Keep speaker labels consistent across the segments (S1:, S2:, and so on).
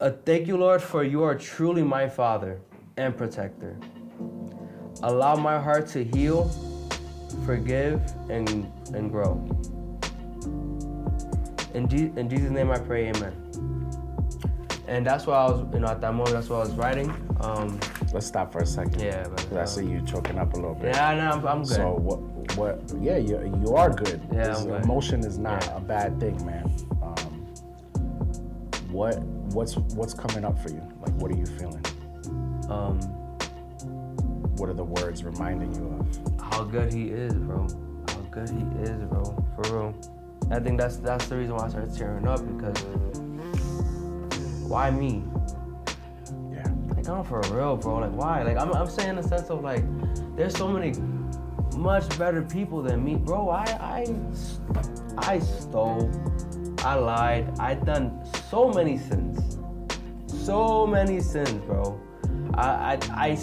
S1: Uh, thank you, Lord, for you are truly my Father and protector. Allow my heart to heal, forgive, and, and grow. In, in Jesus' name I pray, amen. And that's why I was, you know, at that moment, that's what I was writing. Um,
S2: Let's stop for a second.
S1: yeah, but,
S2: I see you choking up a little bit.
S1: yeah, no, I'm, I'm good.
S2: So what? What? Yeah, you you are good.
S1: Yeah, I'm good.
S2: Emotion is not
S1: Yeah.
S2: a bad thing, man. Um, what what's what's coming up for you? Like, what are you feeling?
S1: um,
S2: What are the words reminding you of?
S1: how good he is, bro. How good he is, bro. For real. I think that's that's the reason why I started tearing up because why me?
S2: Yeah.
S1: Like I'm for real, bro. Like why? Like I'm I'm saying the sense of like there's so many much better people than me, bro. I I I stole, I lied, I done so many sins, so many sins, bro. I I I.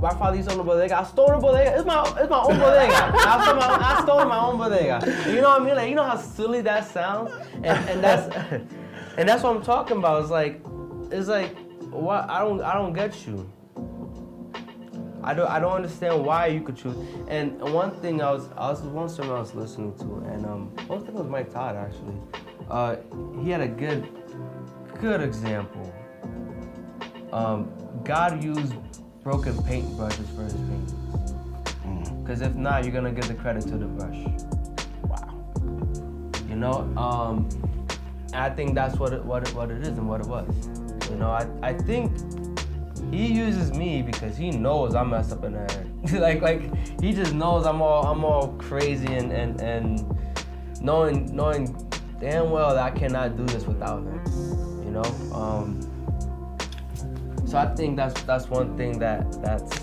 S1: My father used to own a bodega. I stole a bodega. It's my, it's my own bodega. I stole, my, I stole my own bodega. You know what I mean? Like, you know how silly that sounds, and, and that's, and that's what I'm talking about. It's like, it's like, what? I don't, I don't get you. I don't, I don't understand why you could choose. And one thing I was, I was one sermon I was listening to, and um, I think it was Mike Todd actually. Uh, he had a good, good example. Um, God used broken paintbrushes for his paintings. Because if not, you're gonna give the credit to the brush.
S2: Wow.
S1: You know, um, I think that's what it, what it, what it is and what it was. You know, I, I think he uses me because he knows I'm messed up in the head. like like he just knows I'm all I'm all crazy and and and knowing knowing damn well that I cannot do this without him. You know, um, so I think that's that's one thing that that's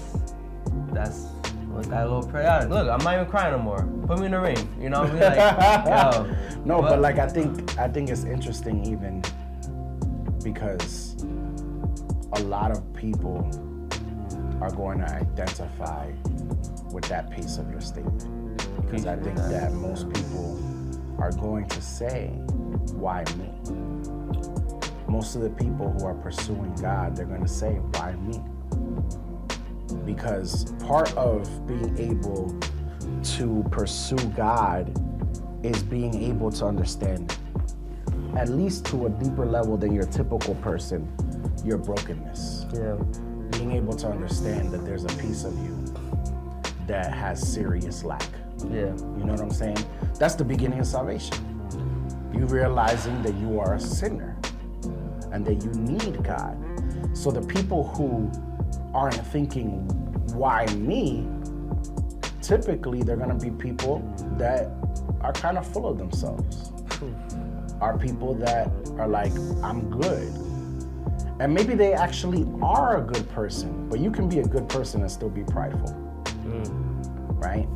S1: that's with that little prayer. Look, I'm not even crying no more. Put me in the ring. You know what I mean? Like, yo,
S2: No, but like I think I think it's interesting even because a lot of people are going to identify with that piece of your statement. Because I think that most people are going to say, why me? Most of the people who are pursuing God, they're going to say, why me? Because part of being able to pursue God is being able to understand, at least to a deeper level than your typical person, your brokenness.
S1: yeah.
S2: Being able to understand that there's a piece of you that has serious lack.
S1: Yeah.
S2: You know what I'm saying? That's the beginning of salvation. You realizing that you are a sinner and that you need God. So the people who aren't thinking, why me? Typically, they're gonna be people that are kind of full of themselves. Hmm. Are people that are like, I'm good. And maybe they actually are a good person, but you can be a good person and still be prideful hmm. right?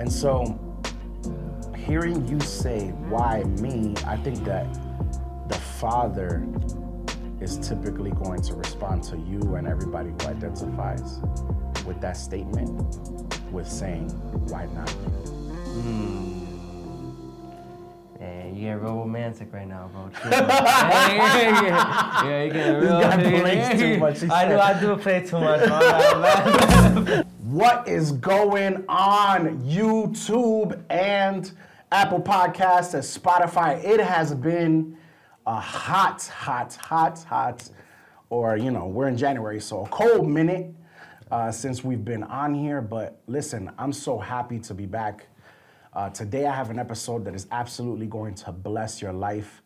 S2: And so hearing you say, why me, I think that father is typically going to respond to you and everybody who identifies with that statement with saying, why not you? Hmm.
S1: Man, you getting real romantic right now, bro. Yeah, yeah, you getting real.
S2: This guy plays too much,
S1: I do. I do play too much. Man.
S2: What is going on YouTube and Apple Podcasts and Spotify? It has been a hot, hot, hot, hot, or you know, we're in January, so a cold minute uh, since we've been on here. But listen, I'm so happy to be back. Uh, today I have an episode that is absolutely going to bless your life.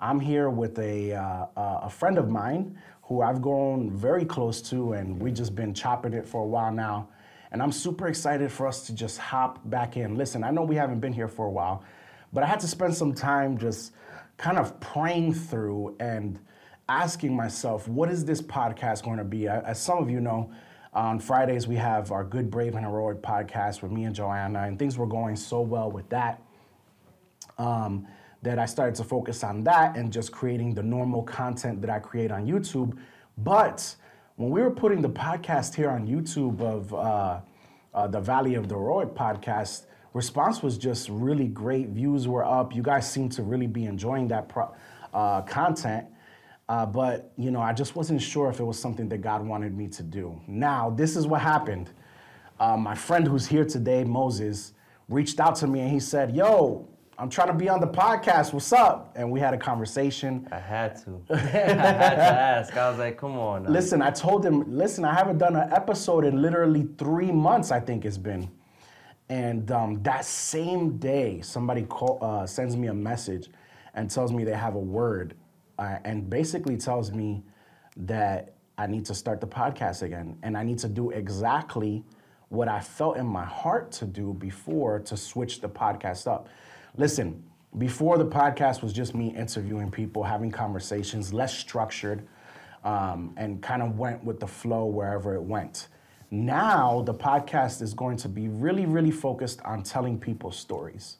S2: I'm here with a, uh, a friend of mine who I've grown very close to, and we've just been chopping it for a while now. And I'm super excited for us to just hop back in. Listen, I know we haven't been here for a while, but I had to spend some time just kind of praying through and asking myself, what is this podcast going to be? As some of you know, on Fridays we have our Good, Brave, and Heroic podcast with me and Joanna, and things were going so well with that um, that I started to focus on that and just creating the normal content that I create on YouTube. But when we were putting the podcast here on YouTube of uh, uh, the Valley of the Heroic podcast, response was just really great. Views were up. You guys seem to really be enjoying that pro- uh, content. Uh, but you know, I just wasn't sure if it was something that God wanted me to do. Now, this is what happened. Uh, my friend who's here today, Moises, reached out to me and he said, "Yo, I'm trying to be on the podcast. What's up?" And we had a conversation.
S1: I had to. I had to ask. I was like, come on. now.
S2: Listen, I told him, listen, I haven't done an episode in literally three months, I think it's been. And um, that same day, somebody call, uh, sends me a message and tells me they have a word uh, and basically tells me that I need to start the podcast again and I need to do exactly what I felt in my heart to do before to switch the podcast up. Listen, before the podcast was just me interviewing people, having conversations, less structured, um, and kind of went with the flow wherever it went. Now, the podcast is going to be really, really focused on telling people stories.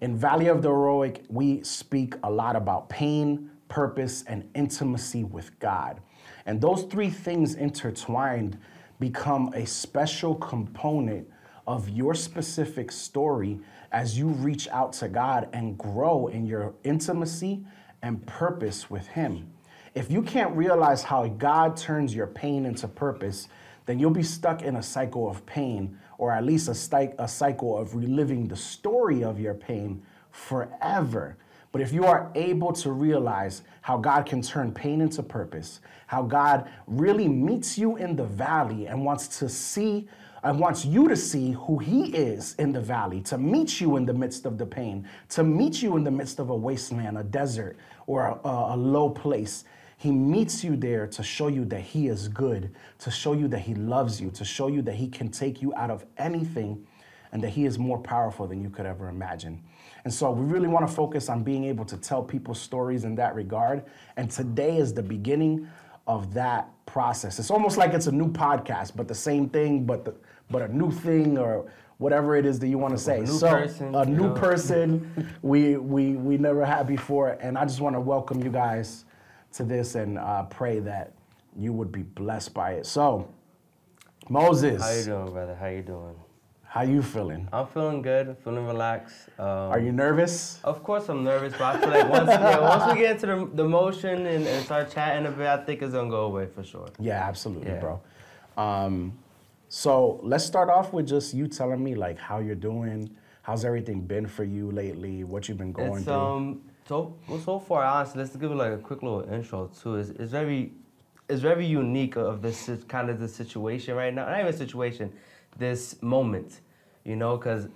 S2: In Valley of the Heroic, we speak a lot about pain, purpose, and intimacy with God. And those three things intertwined become a special component of your specific story as you reach out to God and grow in your intimacy and purpose with Him. If you can't realize how God turns your pain into purpose, then you'll be stuck in a cycle of pain, or at least a, a cycle of reliving the story of your pain forever. But if you are able to realize how God can turn pain into purpose, how God really meets you in the valley and wants to see and wants you to see who He is in the valley, to meet you in the midst of the pain, to meet you in the midst of a wasteland, a desert, or a, a low place. He meets you there to show you that He is good, to show you that He loves you, to show you that He can take you out of anything and that He is more powerful than you could ever imagine. And so we really want to focus on being able to tell people stories in that regard. And today is the beginning of that process. It's almost like it's a new podcast, but the same thing, but the, but a new thing or whatever it is that you want to say.
S1: new
S2: so
S1: person,
S2: a new
S1: know.
S2: person we we we never had before, and I just want to welcome you guys to this and uh, pray that you would be blessed by it. So, Moises,
S1: How you doing, brother? How you doing?
S2: how you feeling?
S1: I'm feeling good. Feeling relaxed. Um,
S2: Are you nervous?
S1: Of course, I'm nervous, but I feel like once, yeah, once we get into the, the motion and, and start chatting a bit, I think it's gonna go away for sure.
S2: Yeah, absolutely,
S1: Yeah.
S2: bro. Um, so let's start off with just you telling me like how you're doing. How's everything been for you lately? What you've been going
S1: It's
S2: through?
S1: um so well, so far honestly, let's give it like a quick little intro too. It's, it's very it's very unique of this kind of the situation right now. Not even situation, this moment, you know, because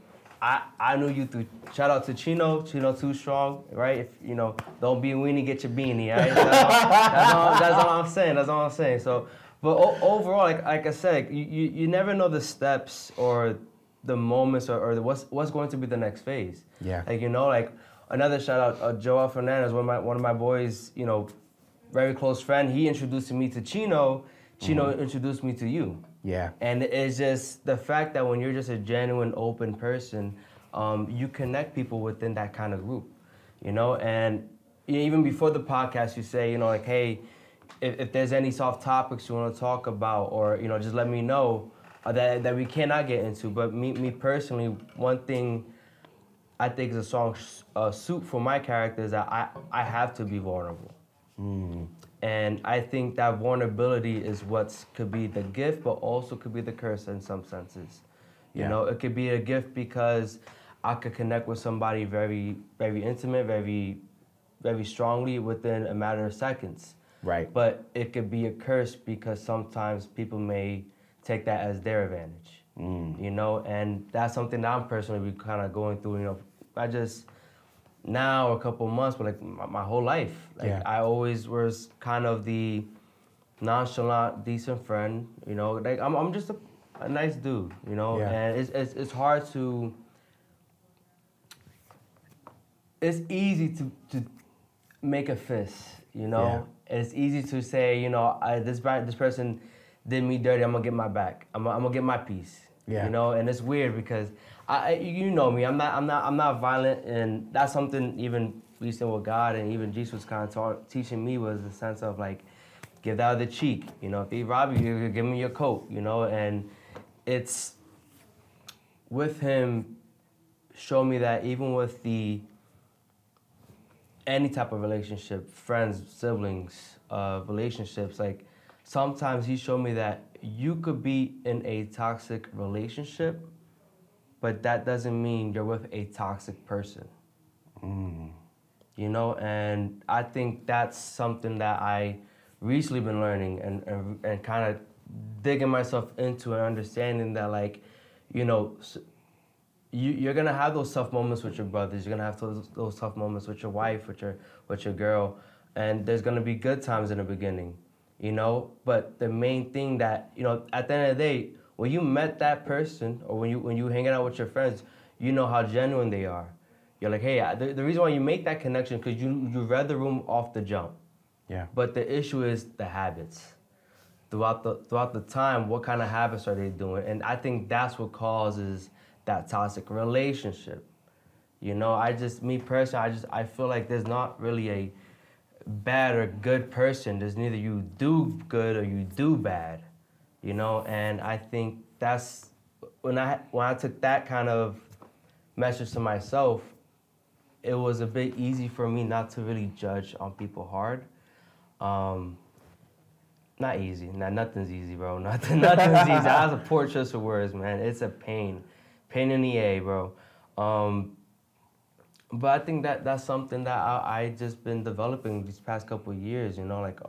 S1: I I knew you through shout out to Chino, Chino Too Strong, right? If you know, don't be a weenie, get your beanie, right? That's all, that's all, that's all I'm saying. That's all I'm saying. So, but o- overall, like like I said, you, you you never know the steps or the moments or, or the, what's what's going to be the next phase.
S2: Yeah.
S1: Like you know, like another shout out, uh, Joel Fernandez, one of my one of my boys, you know, very close friend. He introduced me to Chino. Chino introduced me to you.
S2: yeah,
S1: And it's just the fact that when you're just a genuine, open person, um, you connect people within that kind of group, you know. And even before the podcast, you say, you know, like, hey, if, if there's any soft topics you want to talk about, or you know, just let me know uh, that that we cannot get into. But me, me personally, one thing I think is a strong uh, suit for my character is that I I have to be vulnerable. And I think that vulnerability is what could be the gift, but also could be the curse in some senses. You
S2: Yeah.
S1: know, it could be a gift because I could connect with somebody very, very intimate, very, very strongly within a matter of seconds.
S2: right.
S1: But it could be a curse because sometimes people may take that as their advantage. Mm. You know, and that's something that I'm personally kind of going through. You know, I just now a couple months, but like my, my whole life, like
S2: Yeah.
S1: I always was kind of the nonchalant, decent friend. You know, like I'm, I'm just a, a nice dude. You know,
S2: Yeah.
S1: and it's, it's it's hard to. It's easy to to make a fist. You know, it's easy to say, you know, I, this this person did me dirty. I'm gonna get my back. I'm, I'm gonna get my piece.
S2: Yeah.
S1: You know, and it's weird because I, you know me. I'm not, I'm not, I'm not violent, and that's something even recent with God and even Jesus was kind of taught, teaching me was the sense of like, give the other cheek. You know, if they rob you, give me your coat. You know, and it's with him show me that even with the any type of relationship, friends, siblings, uh, relationships, like sometimes he showed me that you could be in a toxic relationship, but that doesn't mean you're with a toxic person. Mm. You know, and I think that's something that I recently been learning and, and, and kind of digging myself into and understanding that, like, you know, you, you're gonna have those tough moments with your brothers. You're gonna have those, those tough moments with your wife, with your with your girl, and there's gonna be good times in the beginning, you know. But the main thing that you know, at the end of the day, when you met that person or when you when you hanging out with your friends, you know how genuine they are. You're like, hey, I- the, the reason why you make that connection because you you read the room off the jump.
S2: Yeah.
S1: But the issue is the habits. Throughout the throughout the time, what kind of habits are they doing? And I think that's what causes that toxic relationship. You know, I just me personally, I just I feel like there's not really a bad or good person. There's neither you do good or you do bad. You know, and I think that's when I when I took that kind of message to myself, it was a bit easy for me not to really judge on people hard. Um, not easy. Nah, nothing's easy, bro. Nothing, nothing's easy. I was a poor choice of words, man. It's a pain, pain in the a, bro. Um, but I think that that's something that I, I just been developing these past couple of years. You know, like,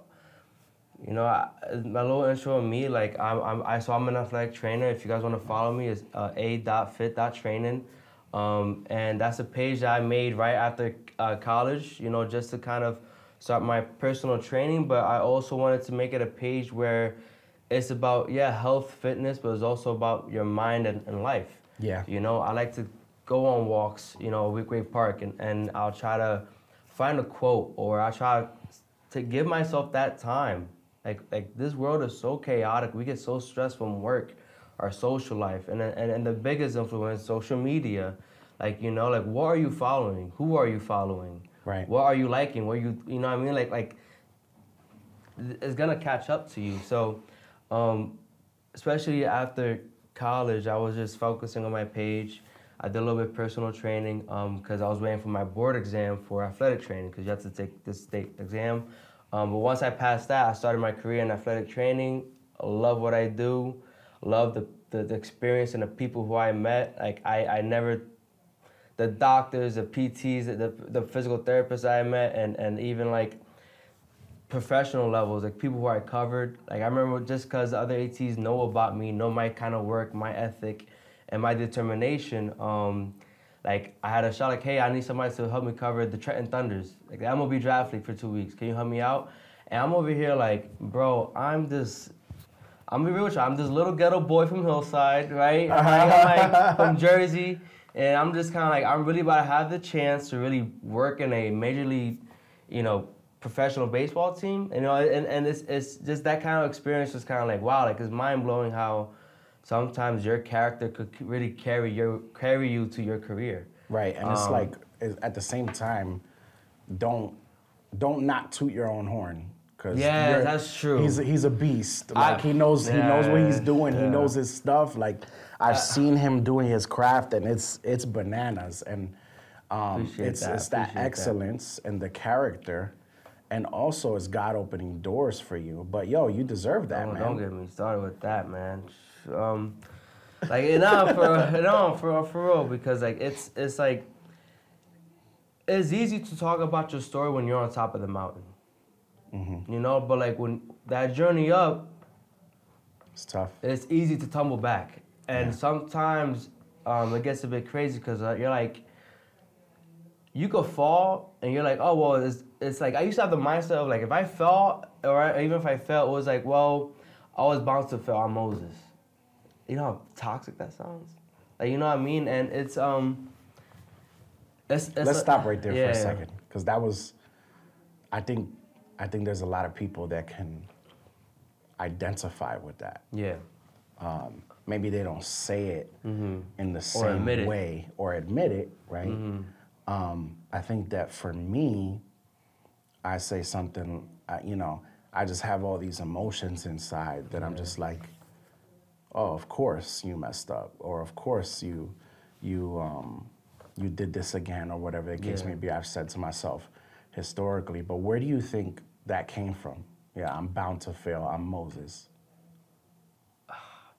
S1: you know, I, my little intro on me, like I'm, I'm I so I'm an athletic trainer. If you guys want to follow me, it's uh, a.fit.training. Um, and that's a page that I made right after uh, college, you know, just to kind of start my personal training. But I also wanted to make it a page where it's about, yeah, health, fitness, but it's also about your mind and, and life.
S2: Yeah.
S1: You know, I like to go on walks, you know, with Great Park, and, and I'll try to find a quote or I try to give myself that time. Like, like this world is so chaotic. We get so stressed from work, our social life, and, and, and the biggest influence, social media. Like, you know, like what are you following? Who are you following?
S2: Right.
S1: What are you liking? What you, you know what I mean? Like, like it's gonna catch up to you. So, um, especially after college, I was just focusing on my page. I did a little bit of personal training because I was waiting for my board exam for athletic training because you have to take this state exam. Um, but once I passed that, I started my career in athletic training. I love what I do. Love the, the, the experience and the people who I met. Like I, I never the doctors, the PTs, the, the physical therapists I met, and, and even like professional levels, like people who I covered. Like I remember just because other ATs know about me, know my kind of work, my ethic, and my determination. Um, like I had a shot like, hey, I need somebody to help me cover the Trenton Thunders. Like I'm gonna be draft league for two weeks. Can you help me out? And I'm over here like, bro, I'm just. I'm gonna be real with you. I'm this little ghetto boy from Hillside, right? I'm like from Jersey, and I'm just kind of like I'm really about to have the chance to really work in a major league, you know, professional baseball team. You know, and, and it's it's just that kind of experience was kind of like wow, like it's mind blowing how sometimes your character could really carry your carry you to your career.
S2: Right, and it's
S1: Um,
S2: like it's- at the same time, don't don't not toot your own horn. Cause
S1: Yeah, that's true.
S2: He's a, he's a beast.
S1: I-
S2: Like he knows he knows what he's
S1: Yeah,
S2: doing. He knows his stuff. Like I've seen him doing his craft, and it's it's bananas. And um, it's
S1: that,
S2: it's that
S1: appreciate that.
S2: excellence and the character, and also it's God opening doors for you. But yo, you deserve that,
S1: Don't,
S2: man.
S1: don't get me started with that, man. Um, like you know, for no, for for real, because like it's it's like it's easy to talk about your story when you're on top of the mountain,
S2: Mm-hmm.
S1: you know. But like when that journey up,
S2: It's tough.
S1: it's easy to tumble back, and
S2: Yeah.
S1: sometimes um, it gets a bit crazy because uh, you're like, you could fall, and you're like, oh well, it's it's like I used to have the mindset of like if I fell or even if I fell, it was like, well, I was bound to fail. I'm Moises. You know how toxic that sounds. Like you know what I mean, and it's um. It's, it's
S2: Let's
S1: a-
S2: stop right there for
S1: yeah.
S2: a second, because that was, I think, I think there's a lot of people that can identify with that.
S1: Yeah.
S2: Um, maybe they don't say it in the same
S1: Mm-hmm. Mm-hmm.
S2: way or admit it, right? Um, I think that for me, I say something, uh, you know, I just have all these emotions inside that I'm just like, oh, of course you messed up, or of course you, you, um, you did this again, or whatever the case
S1: Yeah.
S2: may be. I've said to myself historically, but where do you think that came from? Yeah, I'm bound to fail. I'm Moises.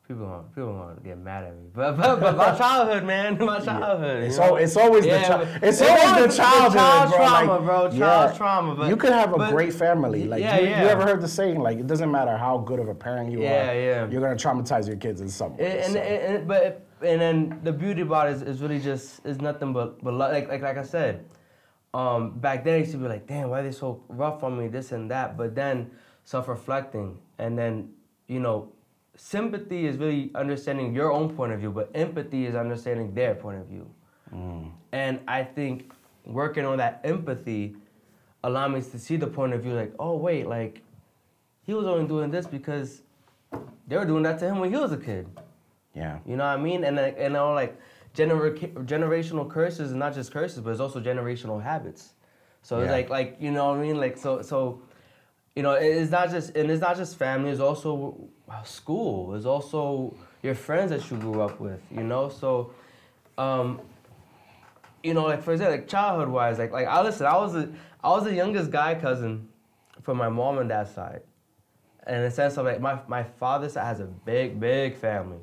S1: People want people want to get mad at me, but but, but my childhood, man, my childhood.
S2: It's,
S1: know?
S2: al- it's always
S1: Yeah,
S2: the chi-
S1: but-
S2: it's
S1: it's
S2: always
S1: always
S2: the
S1: the
S2: childhood,
S1: child's
S2: bro.
S1: trauma,
S2: like,
S1: bro. Child's trauma, but-
S2: you could have a
S1: but-
S2: great family. Like
S1: Yeah,
S2: you, you ever heard the saying like it doesn't matter how good of a parent you
S1: Yeah,
S2: are,
S1: yeah.
S2: you're gonna traumatize your kids in some way.
S1: And,
S2: so.
S1: and, and- but and then the beauty about it is, is really just is nothing but but lo- like like like I said, um, back then I used to be like, damn, why are they so rough on me, this and that. But then self-reflecting, and then you know, sympathy is really understanding your own point of view, but empathy is understanding their point of view. Mm. And I think working on that empathy allowed me to see the point of view, like, oh wait, like he was only doing this because they were doing that to him when he was a kid.
S2: yeah.
S1: You know what I mean? And like, and all like gener- generational curses, and not just curses, but it's also generational habits. So it's like like you know what I mean? Like so so, you know, it's not just and it's not just family. It's also school. It's also your friends that you grew up with. You know, so. Um, you know, like for example, like childhood wise, like like I listen, I was the I was the youngest guy cousin from my mom and dad's side. And in the sense of like my my father's side has a big, big family.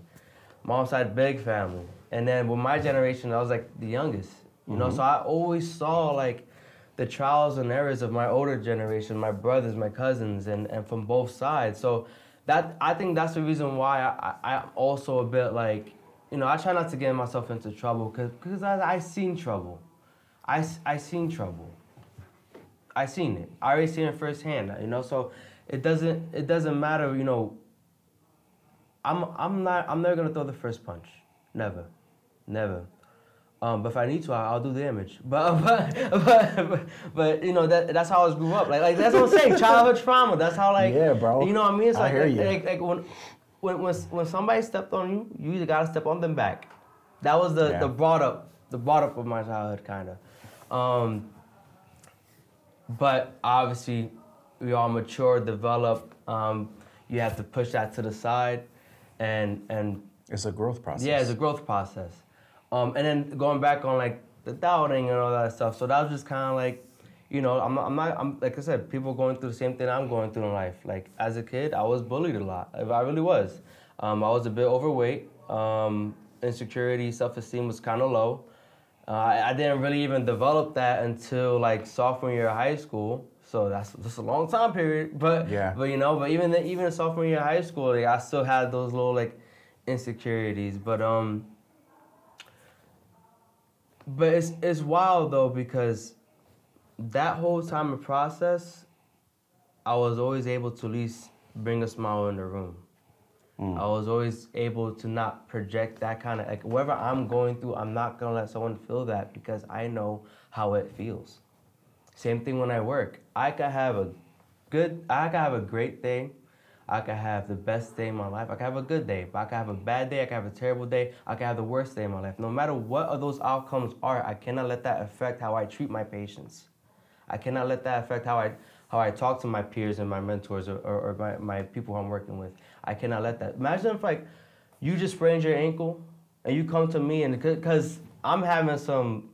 S1: Mom's side, big family. And then with my generation, I was like the youngest. You know, so I always saw like the trials and errors of my older generation, my brothers, my cousins, and, and from both sides. So that I think that's the reason why I, I, I'm also a bit like, you know, I try not to get myself into trouble because I, I seen trouble. I, I seen trouble. I seen it. I already seen it firsthand. You know, so it doesn't it doesn't matter. You know. I'm I'm not I'm never gonna throw the first punch. Never, never. Um, but if I need to, I- I'll do damage. But but but, but, but you know that that's how I was grew up. Like like that's what I'm saying. Childhood trauma. That's how like
S2: Yeah, bro.
S1: You know what I mean? It's
S2: I
S1: like,
S2: hear you.
S1: like like when when when when somebody stepped on you, you either gotta step on them back. That was the
S2: Yeah.
S1: the brought up the brought up of my childhood kind of. Um, but obviously, we all mature, develop. Um, you have to push that to the side, and and
S2: It's a growth process.
S1: yeah, it's a growth process. Um, and then going back on like the doubting and all that stuff. So that was just kind of like, you know, I'm not, I'm not, I'm like I said, people going through the same thing I'm going through in life. Like as a kid, I was bullied a lot. I really was. Um, I was a bit overweight. Um, insecurity, self-esteem was kind of low. Uh, I, I didn't really even develop that until like sophomore year of high school. So that's just a long time period. But
S2: Yeah.
S1: but you know, but even the, even in sophomore year of high school, like, I still had those little like insecurities. But um, but it's it's wild though because that whole time of process, I was always able to at least bring a smile in the room. Mm. I was always able to not project that kind of like whatever I'm going through, I'm not gonna let someone feel that because I know how it feels. Same thing when I work. I could have a good, I could have a great day. I could have the best day in my life. I could have a good day, but I could have a bad day. I could have a terrible day. I could have the worst day in my life. No matter what of those outcomes are, I cannot let that affect how I treat my patients. I cannot let that affect how I how I talk to my peers and my mentors or, or, or my, my people I'm working with. I cannot let that. Imagine if like you just sprained your ankle and you come to me and because I'm having some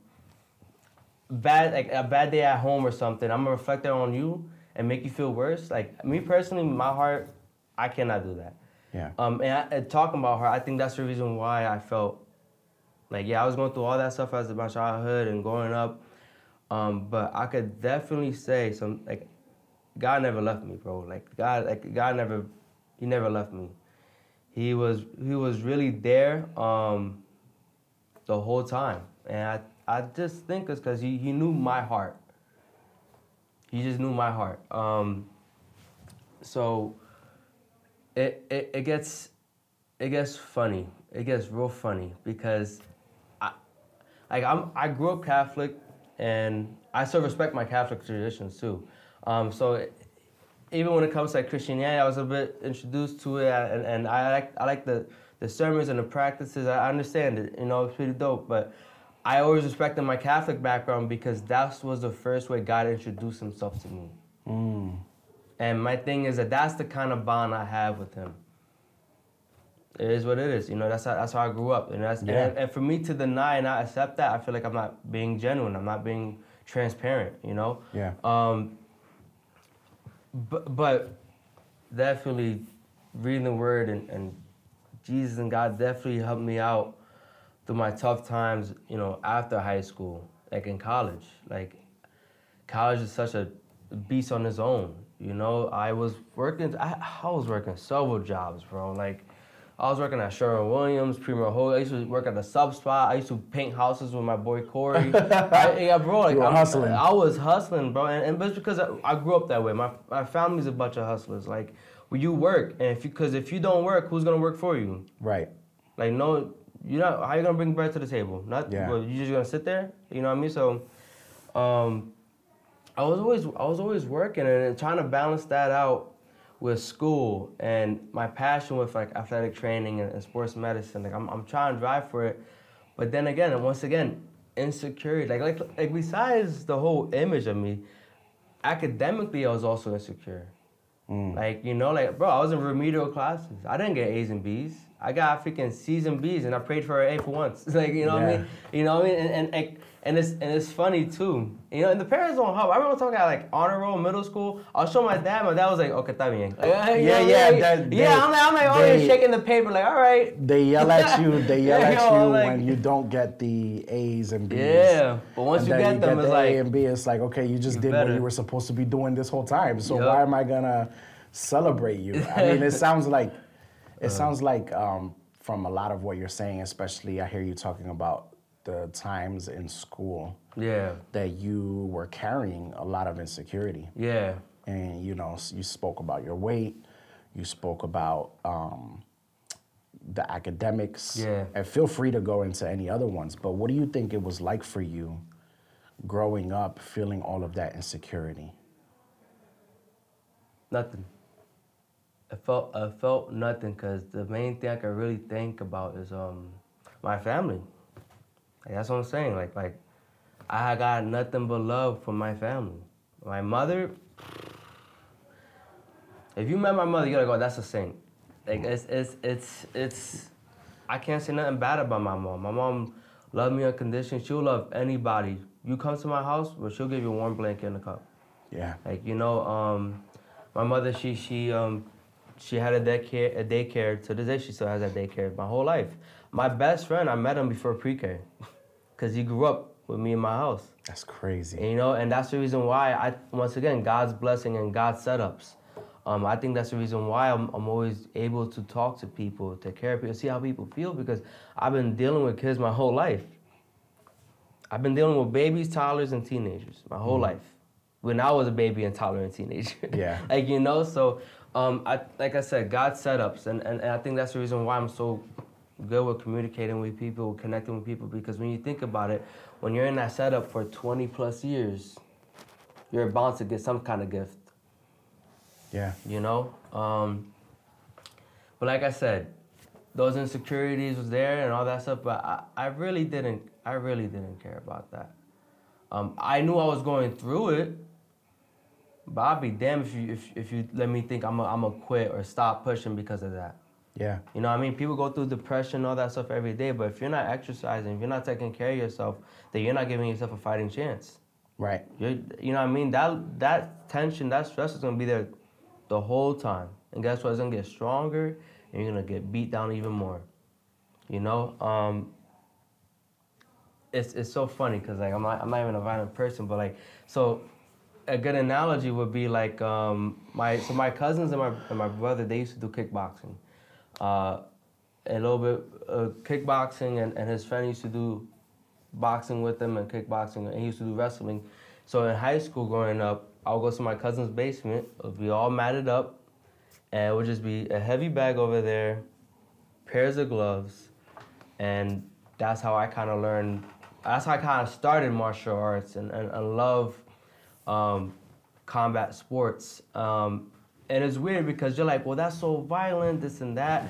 S1: bad like a bad day at home or something, I'm gonna reflect that on you and make you feel worse. Like me personally, my heart, I cannot do that.
S2: Yeah.
S1: Um, and, I, and talking about her, I think that's the reason why I felt like yeah, I was going through all that stuff as my childhood and growing up. Um, but I could definitely say some like God never left me, bro. Like God, like God never, He never left me. He was He was really there um, the whole time, and I I just think it's because he, he knew my heart. He just knew my heart. Um, so it, it it gets it gets funny. It gets real funny because I like I'm I grew up Catholic and I still respect my Catholic traditions too. Um, so it, even when it comes to like Christianity, I was a bit introduced to it and, and I like I like the, the sermons and the practices. I understand it, you know, it's pretty dope. But I always respected my Catholic background because that was the first way God introduced himself to me. And my thing is that that's the kind of bond I have with him. It is what it is. You know, that's how, that's how I grew up. And, that's,
S2: Yeah.
S1: and, and for me to deny and not accept that, I feel like I'm not being genuine. I'm not being transparent, you know.
S2: Yeah.
S1: Um, but but definitely reading the word and, and Jesus and God definitely helped me out through my tough times, you know, after high school, like in college. Like college is such a beast on its own. You know, I was working I, I was working several jobs, bro. Like I was working at Sherwin Williams, Premier Hole. I used to work at the sub spot. I used to paint houses with my boy Corey. I, yeah, bro, like
S2: You were
S1: I'm-
S2: hustling.
S1: I was hustling, bro, and, and it's because I, I grew up that way. My my family's a bunch of hustlers. Like, well, you work, and if you because if you don't work, who's gonna work for you?
S2: Right.
S1: Like, no, you're not. How you gonna bring bread to the table? Not.
S2: Yeah.
S1: Well, you just gonna sit there. You know what I mean? So, um, I was always I was always working and trying to balance that out with school and my passion with like athletic training and, and sports medicine. Like I'm I'm trying to drive for it, but then again, and once again, insecurity. Like like like besides the whole image of me, academically I was also insecure. Mm. Like you know, like bro, I was in remedial classes. I didn't get A's and B's. I got freaking C's and B's, and I prayed for an A for once. like you know what I mean? You know what I mean? And and, and and it's and it's funny too. You know, and the parents don't help. I remember talking at like honor roll middle school. I'll show my dad. My dad was like, "Okay, está bien." Like, you know what I
S2: Yeah, yeah,
S1: Like,
S2: that-
S1: yeah. I'm like, I'm like, oh,
S2: they-
S1: you're shaking the paper. Like, all right.
S2: They yell at you. They yell
S1: Yeah,
S2: at
S1: yo,
S2: you
S1: like-
S2: when you don't get the A's and B's.
S1: Yeah, but once
S2: and
S1: you get them,
S2: the
S1: it's
S2: A
S1: like,
S2: and B. It's like okay, you just
S1: You
S2: did what you were supposed to be doing this whole time. So
S1: Yup.
S2: why am I gonna celebrate you? I mean, it sounds like it sounds like um, from a lot of what you're saying, especially I hear you talking about the times in school
S1: yeah,
S2: that you were carrying a lot of insecurity.
S1: Yeah,
S2: and you know you spoke about your weight you spoke about um, the academics.
S1: Yeah.
S2: and feel free to go into any other ones but what do you think it was like for you growing up feeling all of that insecurity?
S1: Nothing. I felt I felt nothing because the main thing I could really think about is um my family. Like, that's what I'm saying. Like like I got nothing but love for my family. My mother. If you met my mother, you gotta go. That's a saint. Like it's it's it's it's. I can't say nothing bad about my mom. My mom loved me unconditionally. She'll love anybody. You come to my house, but she'll give you a warm blanket and a cup.
S2: yeah
S1: Like you know, um, my mother she she um, she had a daycare a daycare to this day she still has that daycare my whole life. My best friend I met him before pre-K, cause he grew up with me in my house.
S2: that's crazy
S1: And, you know, and that's the reason why I once again God's blessing and God's setups. Um, I think that's the reason why I'm, I'm always able to talk to people, take care of people, see how people feel because I've been dealing with kids my whole life. I've been dealing with babies, toddlers, and teenagers my whole life. When I was a baby and toddler and teenager.
S2: Yeah.
S1: like you know, so um, I like I said, God setups, and, and, and I think that's the reason why I'm so good with communicating with people, connecting with people, because when you think about it, when you're in that setup for 20 plus years, you're bound to get some kind of gift,
S2: yeah
S1: you know? Um, but like I said, those insecurities was there and all that stuff, but I, I really didn't, I really didn't care about that. Um, I knew I was going through it, but I'd be damned if you, if, if you let me think I'm a, I'm a quit or stop pushing because of that.
S2: yeah
S1: You know what I mean? People go through depression, all that stuff every day, but if you're not exercising, if you're not taking care of yourself, then you're not giving yourself a fighting chance.
S2: right
S1: You're, you know what I mean? That that tension, that stress is gonna be there the whole time. And guess what? It's gonna get stronger and you're gonna get beat down even more. You know? Um it's it's so funny because like I'm not I'm not even a violent person, but like so a good analogy would be like um, my so my cousins and my and my brother they used to do kickboxing, uh, a little bit uh, kickboxing and, and his friend used to do boxing with him and kickboxing and he used to do wrestling. So in high school growing up, I would go to my cousin's basement. It would be all matted up, and it would just be a heavy bag over there, pairs of gloves, and that's how I kind of learned. That's how I kind of started martial arts and, and, and love um, combat sports. Um, and it's weird because you're like, well, that's so violent, this and that.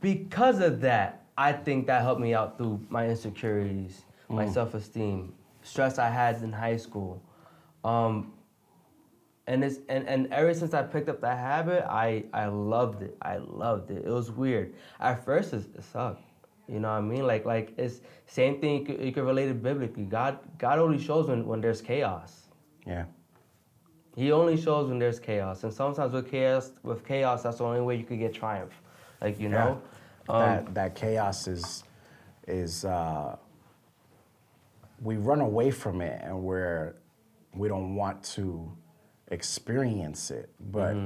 S1: Because of that, I think that helped me out through my insecurities, my self esteem, stress I had in high school. Um, and it's and, and ever since I picked up that habit, I I loved it. I loved it. It was weird. At first, it, it sucked. You know what I mean? Like like it's same thing. You could, you could relate it biblically. God God only shows when when there's chaos.
S2: Yeah.
S1: He only shows when there's chaos, and sometimes with chaos, with chaos, that's the only way you could get triumph. Like you know, um,
S2: that that chaos is is uh, we run away from it and we're we don't want to experience it. But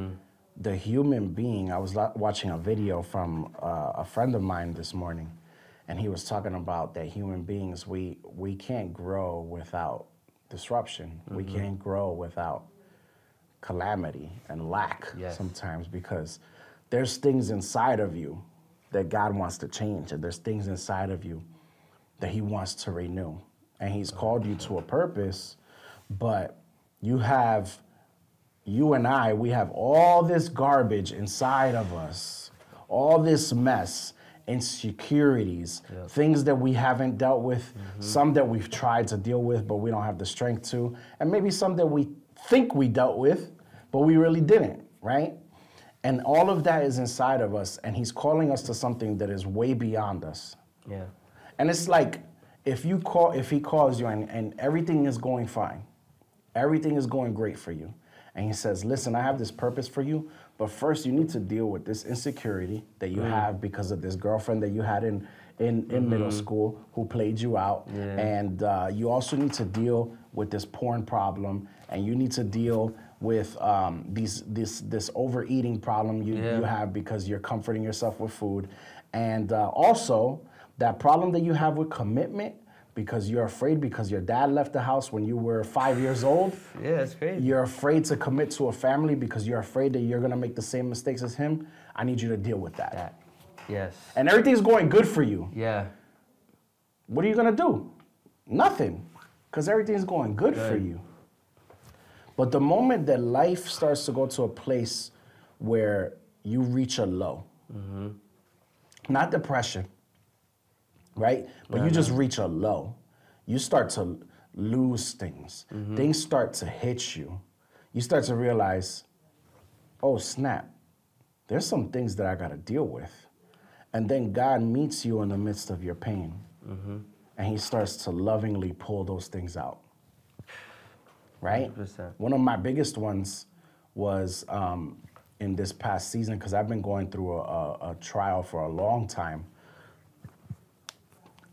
S2: the human being, I was watching a video from uh, a friend of mine this morning, and he was talking about that human beings we we can't grow without disruption. We mm-hmm. can't grow without calamity and lack
S1: Yes.
S2: sometimes because there's things inside of you that God wants to change, and there's things inside of you that He wants to renew. And He's mm-hmm. called you to a purpose, but you have, you and I, we have all this garbage inside of us, all this mess, insecurities, things that we haven't dealt with, mm-hmm. some that we've tried to deal with, but we don't have the strength to, and maybe some that we think we dealt with, but we really didn't, right? And all of that is inside of us, and He's calling us to something that is way beyond us.
S1: yeah,
S2: And it's like if you call, if He calls you, and, and everything is going fine, everything is going great for you, and He says, "Listen, I have this purpose for you, but first you need to deal with this insecurity that you have because of this girlfriend that you had in." In, in middle school, who played you out, and uh, you also need to deal with this porn problem, and you need to deal with um, these this this overeating problem you,
S1: Yeah.
S2: you have because you're comforting yourself with food, and uh, also that problem that you have with commitment because you're afraid because your dad left the house when you were five years old.
S1: yeah, it's crazy.
S2: You're afraid to commit to a family because you're afraid that you're gonna make the same mistakes as him. I need you to deal with that.
S1: That, yes,
S2: And everything's going good for you.
S1: yeah,
S2: What are you gonna do? Nothing, because everything's going good, for you. But the moment that life starts to go to a place where you reach a low, mm-hmm. not depression, right? But you just mm-hmm. reach a low, you start to lose things. Mm-hmm. Things start to hit you. You start to realize, oh snap, there's some things that I gotta deal with. And then God meets you in the midst of your pain. Mm-hmm. And he starts to lovingly pull those things out. Right?
S1: 100%.
S2: One of my biggest ones was um, in this past season because I've been going through a, a, a trial for a long time.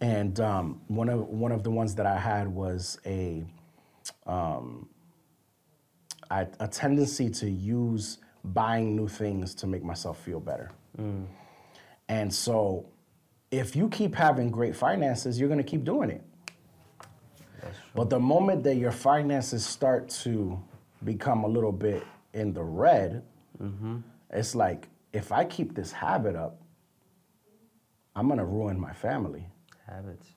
S2: And um, one of one of the ones that I had was a um, I, a tendency to use buying new things to make myself feel better. And so, if you keep having great finances, you're going to keep doing it. But the moment that your finances start to become a little bit in the red, it's like if I keep this habit up, I'm going to ruin my family
S1: Habits.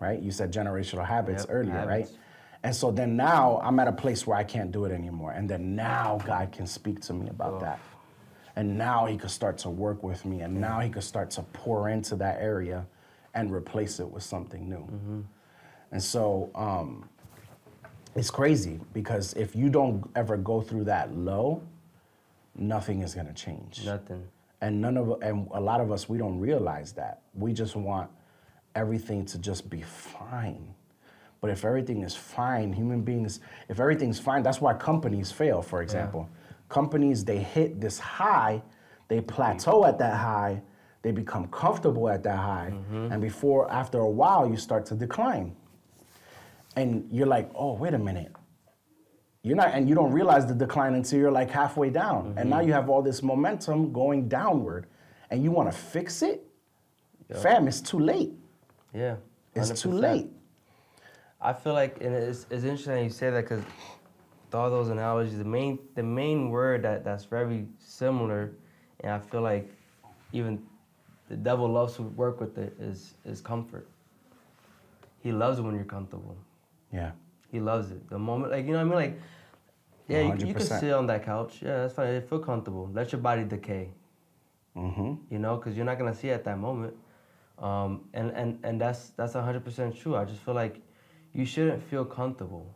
S2: right? You said generational habits
S1: Yep,
S2: earlier,
S1: habits.
S2: right? And so then now I'm at a place where I can't do it anymore. And then now God can speak to me about that. And now he could start to work with me. And now he could start to pour into that area and replace it with something new.
S1: Mm-hmm.
S2: And so um, it's crazy because if you don't ever go through that low, nothing is gonna change
S1: Nothing.
S2: and none of and a lot of us we don't realize that we just want everything to just be fine. But if everything is fine human beings if everything's fine that's why companies fail for example. Companies they hit this high they plateau at that high they become comfortable at that high mm-hmm. and before after a while you start to decline. And you're like oh wait a minute. You're not and you don't realize the decline until you're like halfway down. And now mm-hmm. you have all this momentum going downward and you want to fix it? Fam it's too late
S1: Yeah.
S2: it's too late
S1: I feel like, and it's, it's interesting you say that because with all those analogies, the main the main word that, that's very similar, and I feel like even the devil loves to work with it is is comfort. He loves it when you're comfortable.
S2: yeah
S1: He loves it. The moment, like you know what I mean, like yeah, you, you can sit on that couch. Yeah, that's fine. Feel comfortable. Let your body decay.
S2: mm-hmm
S1: You know, because you're not gonna see it at that moment. Um, and and and that's that's hundred percent true. I just feel like you shouldn't feel comfortable.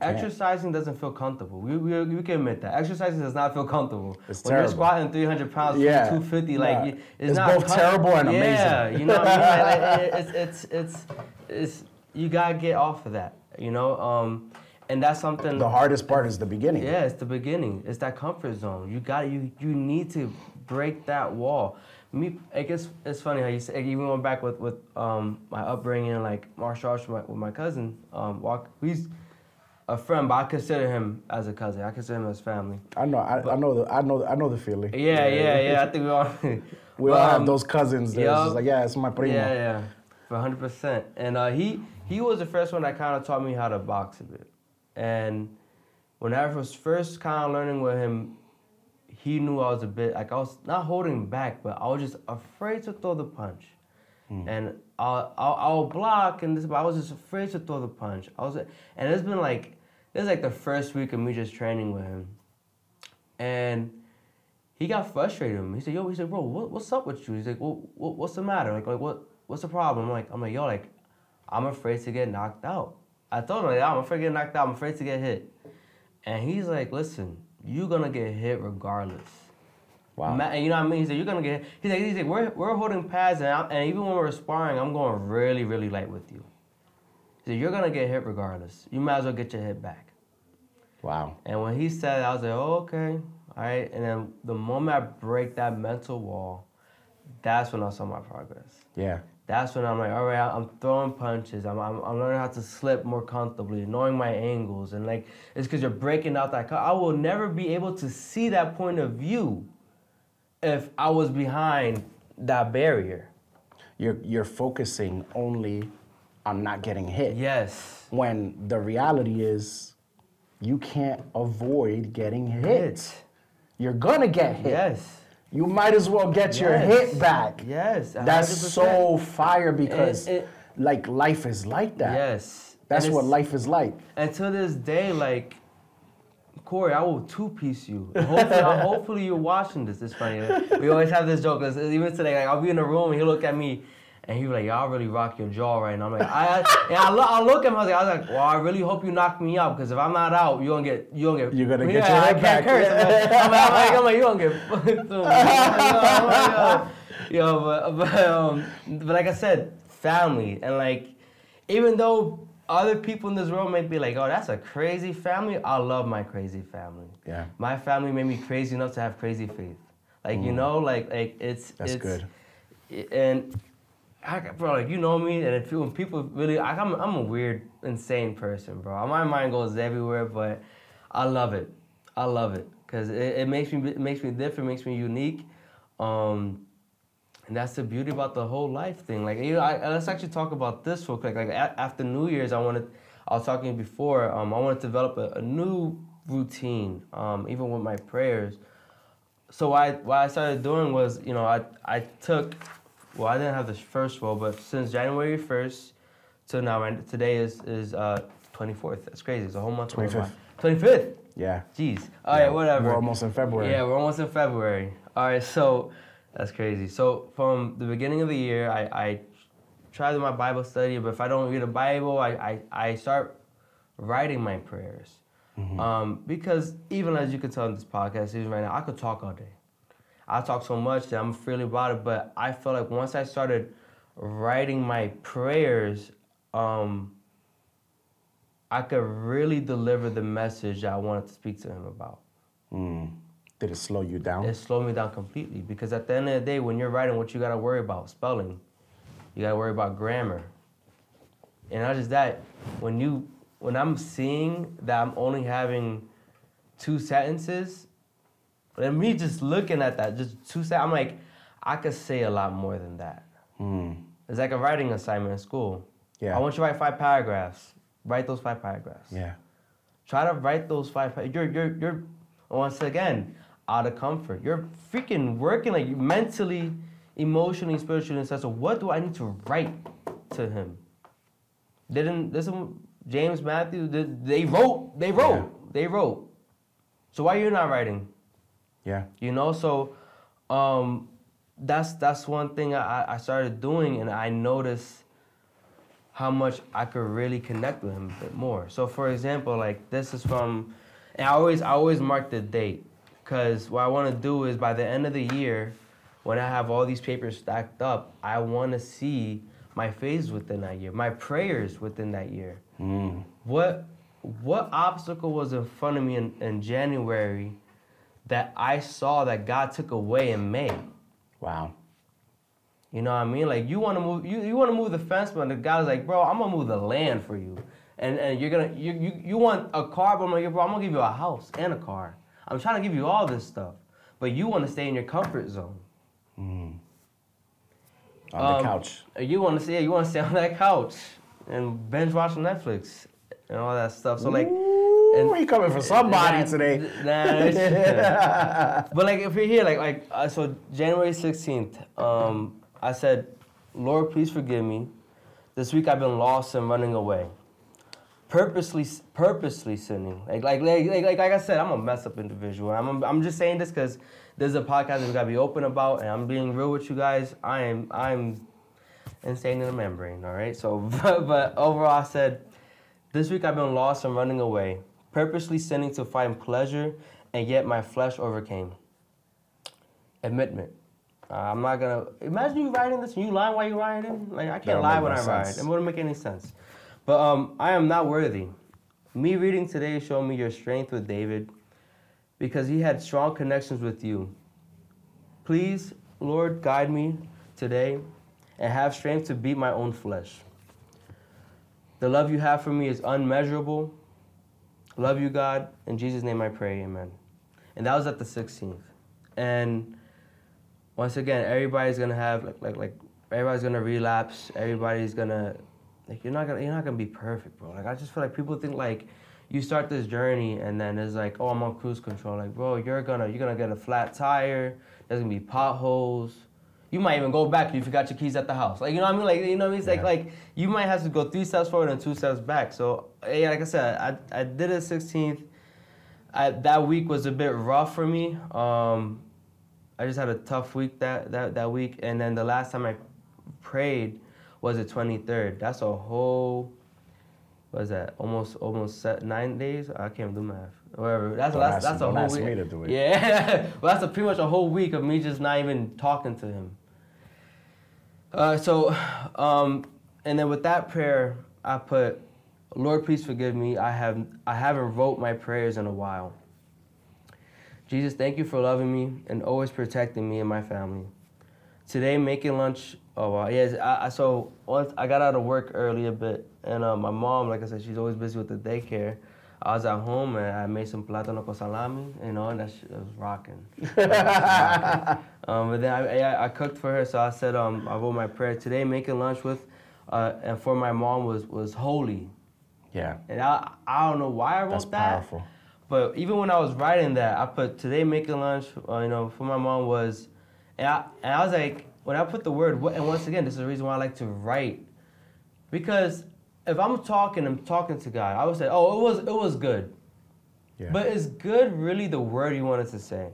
S1: Exercising doesn't feel comfortable. We, we, we can admit that. Exercising does not feel comfortable.
S2: It's
S1: when you're squatting 300 pounds,
S2: Yeah.
S1: 250, like
S2: Nah.
S1: you- it's,
S2: It's
S1: not
S2: both terrible and amazing.
S1: Yeah, you know what I mean? Like, like, it- it's, it's, it's, it's, you gotta get off of that, you know? Um, and that's something.
S2: The hardest part is the beginning.
S1: Yeah, it's the beginning. It's that comfort zone. You got you you need to break that wall. Me, I guess it's funny how you say even went back with with um my upbringing, like martial arts with my, with my cousin. Um, walk. He's a friend, but I consider him as a cousin. I consider him as family.
S2: I know. I, I know. The, I know. I know the feeling.
S1: Yeah, yeah, yeah. I think we all.
S2: We all have
S1: um,
S2: those cousins.
S1: Yup.
S2: just like, yeah, it's my primo.
S1: Yeah, yeah, for hundred percent. And uh, he he was the first one that kind of taught me how to box a bit. And when I was first kind of learning with him, he knew I was a bit like I was not holding back, but I was just afraid to throw the punch. Hmm. And I'll, I'll I'll block and this, but I was just afraid to throw the punch. I was, and it's been like this is like the first week of me just training with him, and he got frustrated with me. He said, "Yo," he said, "Bro, what, what's up with you?" He's like, well, what, "What's the matter? Like, like what what's the problem?" I'm like, "I'm like, yo, like, I'm afraid to get knocked out." I told him, like, "I'm afraid to get knocked out. I'm afraid to get hit," and he's like, "Listen, you're gonna get hit regardless."
S2: Wow.
S1: Ma- and you know what I mean? He said, "You're gonna get." He's like, "He's like, we're we're holding pads, and, I'm, and even when we're sparring, I'm going really, really light with you." He said, "You're gonna get hit regardless. You might as well get your hit back."
S2: Wow.
S1: And when he said it, I was like, oh, okay, all right. And then the moment I break that mental wall, that's when I saw my progress.
S2: Yeah.
S1: That's when I'm like, all right, I'm throwing punches. I'm, I'm, I'm learning how to slip more comfortably, knowing my angles. And like, it's because you're breaking out that. co- I will never be able to see that point of view if I was behind that barrier.
S2: You're you're focusing only on not getting hit.
S1: Yes.
S2: When the reality is, you can't avoid getting hit.
S1: Hit.
S2: You're gonna get hit.
S1: Yes.
S2: You might as well get your hit back.
S1: Yes.
S2: That's
S1: 100%.
S2: so fire because
S1: it-
S2: like life is like that.
S1: Yes.
S2: That's what life is like.
S1: And to this day, like, Corey, I will two piece you. Hopefully, hopefully you're watching this. It's funny. We always have this joke. Even today, like, I'll be in the room and he'll look at me and he was like, y'all really rock your jaw right now. I'm like, I, and I, look, I look at him, I was like, I was like, well, I really hope you knock me out because if I'm not out, you're gonna get, you're gonna get,
S2: You're gonna
S1: yeah,
S2: get your
S1: I
S2: head
S1: can't curse. I'm like, I'm like, I'm like, I'm like, you're gonna get fucked. I'm like, yo, yo, but, but, um, but like I said, family and like, even though other people in this world may be like, oh, that's a crazy family, I love my crazy family.
S2: Yeah.
S1: My family made me crazy enough to have crazy faith. Like you know, like like it's
S2: That's
S1: it's,
S2: good.
S1: And I, bro, like you know me, and if when people really, like, I'm I'm a weird, insane person, bro. My mind goes everywhere, but I love it. I love it because it, it makes me it makes me different, makes me unique. Um, and that's the beauty about the whole life thing. Like, you know, I, let's actually talk about this real quick. Like, a, after New Year's, I wanted, I was talking before, um, I wanted to develop a, a new routine, um, even with my prayers. So what I, what I started doing was, you know, I, I took, well, I didn't have the first roll, but since January 1st to now, and today is, is uh, 24th. That's crazy. It's a whole month.
S2: 25th.
S1: 25th.
S2: Yeah.
S1: Jeez. All right, whatever.
S2: We're almost in February.
S1: Yeah, we're almost in February. All right, so that's crazy. So from the beginning of the year, I, I try to do my Bible study, but if I don't read a Bible, I, I, I start writing my prayers. Um, because even as you can tell in this podcast, even right now, I could talk all day. I talk so much that I'm freely about it, but I feel like once I started writing my prayers, um, I could really deliver the message that I wanted to speak to him about
S2: Mm. Did it slow you down?
S1: it slowed me down completely because at the end of the day when you're writing what you got to worry about spelling you got to worry about grammar and not just that when you when i'm seeing that i'm only having two sentences and me just looking at that just two sentences i'm like i could say a lot more than that
S2: Mm.
S1: it's like a writing assignment in school
S2: Yeah.
S1: i want you to write five paragraphs write those five paragraphs
S2: Yeah.
S1: Try to write those five. pa- You're you're you're once again out of comfort. You're freaking working like mentally, emotionally, spiritually, and stuff. So what do I need to write to him? Didn't listen, James Matthew? Did, they wrote. They wrote.
S2: Yeah.
S1: They wrote. So why you not writing?
S2: Yeah.
S1: You know, so um, that's that's one thing I, I started doing, and I noticed how much I could really connect with him a bit more. So for example, like this is from, and I always I always mark the date, cause what I want to do is by the end of the year, when I have all these papers stacked up, I want to see my faith within that year, my prayers within that year.
S2: Mm.
S1: What what obstacle was in front of me in, in January that I saw that God took away in May?
S2: Wow.
S1: You know what I mean? Like you want to move, you, you want to move the fence, but the guy's like, bro, I'm gonna move the land for you, and and you're gonna you you, you want a car, but I'm like, bro, I'm gonna give you a house and a car. I'm trying to give you all this stuff, but you want to stay in your comfort zone.
S2: On the
S1: Um,
S2: couch.
S1: You want to stay, you want to stay on that couch and binge watch Netflix and all that stuff. So like,
S2: Ooh,
S1: and-
S2: he coming for somebody
S1: Nah,
S2: today.
S1: Nah, but like if you're here, like like uh, so January 16th, um, I said, Lord, please forgive me. This week I've been lost and running away, purposely purposely sinning. Like like like like, like, I said, I'm a mess up individual. I'm I'm just saying this because there's a podcast that we gotta be open about, and I'm being real with you guys. I am I'm insane in the membrane. All right. So but, but overall, I said. This week I've been lost and running away, purposely sinning to find pleasure, and yet my flesh overcame. Admittment. Uh, I'm not gonna imagine you writing this and you lying while you're writing. Like I can't lie when I write. It wouldn't make any sense. But um, I am not worthy. Me reading today showed me your strength with David, because he had strong connections with you. Please, Lord, guide me today, and have strength to beat my own flesh. The love you have for me is unmeasurable. Love you, God. In Jesus' name I pray, amen. And that was at the 16th. And once again, everybody's gonna have like like like everybody's gonna relapse. Everybody's gonna like you're not gonna you're not gonna be perfect, bro. Like I just feel like people think like you start this journey and then it's like, oh I'm on cruise control. Like, bro, you're gonna you're gonna get a flat tire, there's gonna be potholes. You might even go back if you forgot your keys at the house. Like you know what I mean? Like you know what I mean? It's like
S2: Yeah.
S1: like you might have to go three steps forward and two steps back. So yeah, like I said, I I did it 16th. I, that week was a bit rough for me. Um, I just had a tough week that, that, that week, and then the last time I prayed was the 23rd. That's a whole, what is that? Almost almost nine days. I can't do math. Whatever. That's
S2: Don't
S1: that's,
S2: ask-
S1: that's a
S2: don't
S1: whole
S2: ask
S1: week.
S2: me to do it.
S1: Yeah, well, that's a, pretty much a whole week of me just not even talking to him. Uh, so, um, and then with that prayer, I put, Lord, please forgive me. I have I haven't wrote my prayers in a while. Jesus, thank you for loving me and always protecting me and my family. Today, making lunch. Oh wow, yes. I, I so once I got out of work early a bit, and uh, my mom, like I said, she's always busy with the daycare. I was at home and I made some plátano con salami, you know, and that shit was rocking. um, but then I, I, I cooked for her, so I said um, I wrote my prayer today. Making lunch with, uh, and for my mom was was holy,
S2: Yeah.
S1: and I I don't know why I wrote
S2: That's
S1: that.
S2: powerful.
S1: But even when I was writing that, I put today making lunch, uh, you know, for my mom was, and I, and I was like, when I put the word, and once again, this is the reason why I like to write, because if I'm talking, I'm talking to God. I would say, oh, it was it was good,
S2: Yeah.
S1: but is good really the word you wanted to say?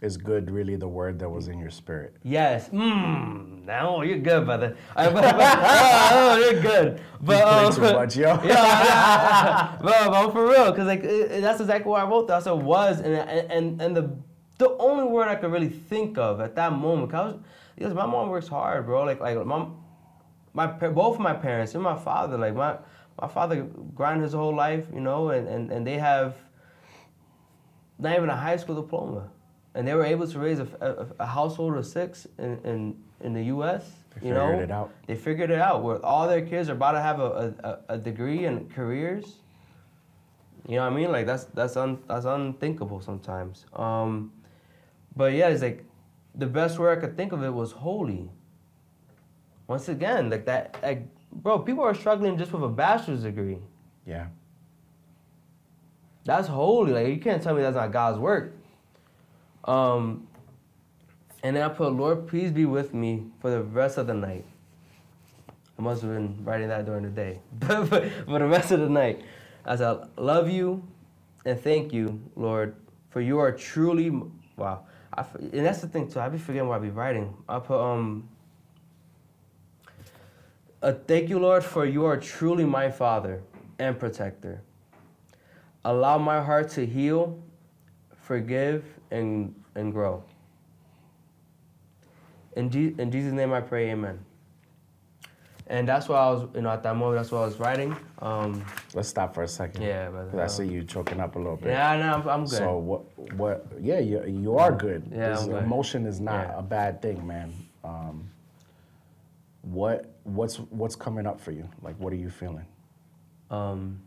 S2: is good really the word that was in your spirit?
S1: Yes. Mmm. Now you're good, brother. I, but, but, oh, oh, you're good. But um,
S2: too much, yo.
S1: yeah, but, but for real, cause like it, it- that's exactly what I wrote. That I said was, and and and the the only word I could really think of at that moment, cause I was, because my mom works hard, bro. Like like my my both my parents and my father, like my my father grind his whole life, you know, and and and they have not even a high school diploma, and they were able to raise a, a, a household of six in in, in the U.S.
S2: They
S1: you know,
S2: figured it out.
S1: they figured it out. Where all their kids are about to have a, a, a degree and careers. You know what I mean? Like that's that's un, that's unthinkable sometimes. Um, but yeah, it's like the best word I could think of it was holy. Once again, like that, like bro, people are struggling just with a bachelor's degree.
S2: Yeah.
S1: That's holy. Like you can't tell me that's not God's work. Um, and then I put, Lord, please be with me for the rest of the night. I must have been writing that during the day, but for, the rest of the night, I said, love you and thank you, Lord, for you are truly wow. I, and that's the thing too. I be forgetting what I be writing. I put um. Uh, thank you, Lord, for you are truly my Father and protector. Allow my heart to heal, forgive, and, and grow. In, Je- in Jesus' name I pray, amen. And that's why I was, you know, at that moment, that's what I was writing. Um,
S2: Let's stop for a second.
S1: Yeah, brother.
S2: 'Cause I see you choking up a little bit.
S1: yeah, no, I'm, I'm good.
S2: So what? What? Yeah, you you are good.
S1: Yeah,
S2: This
S1: I'm good.
S2: emotion is not
S1: Yeah.
S2: a bad thing, man. Um, what what's what's coming up for you? Like, what are you feeling?
S1: um,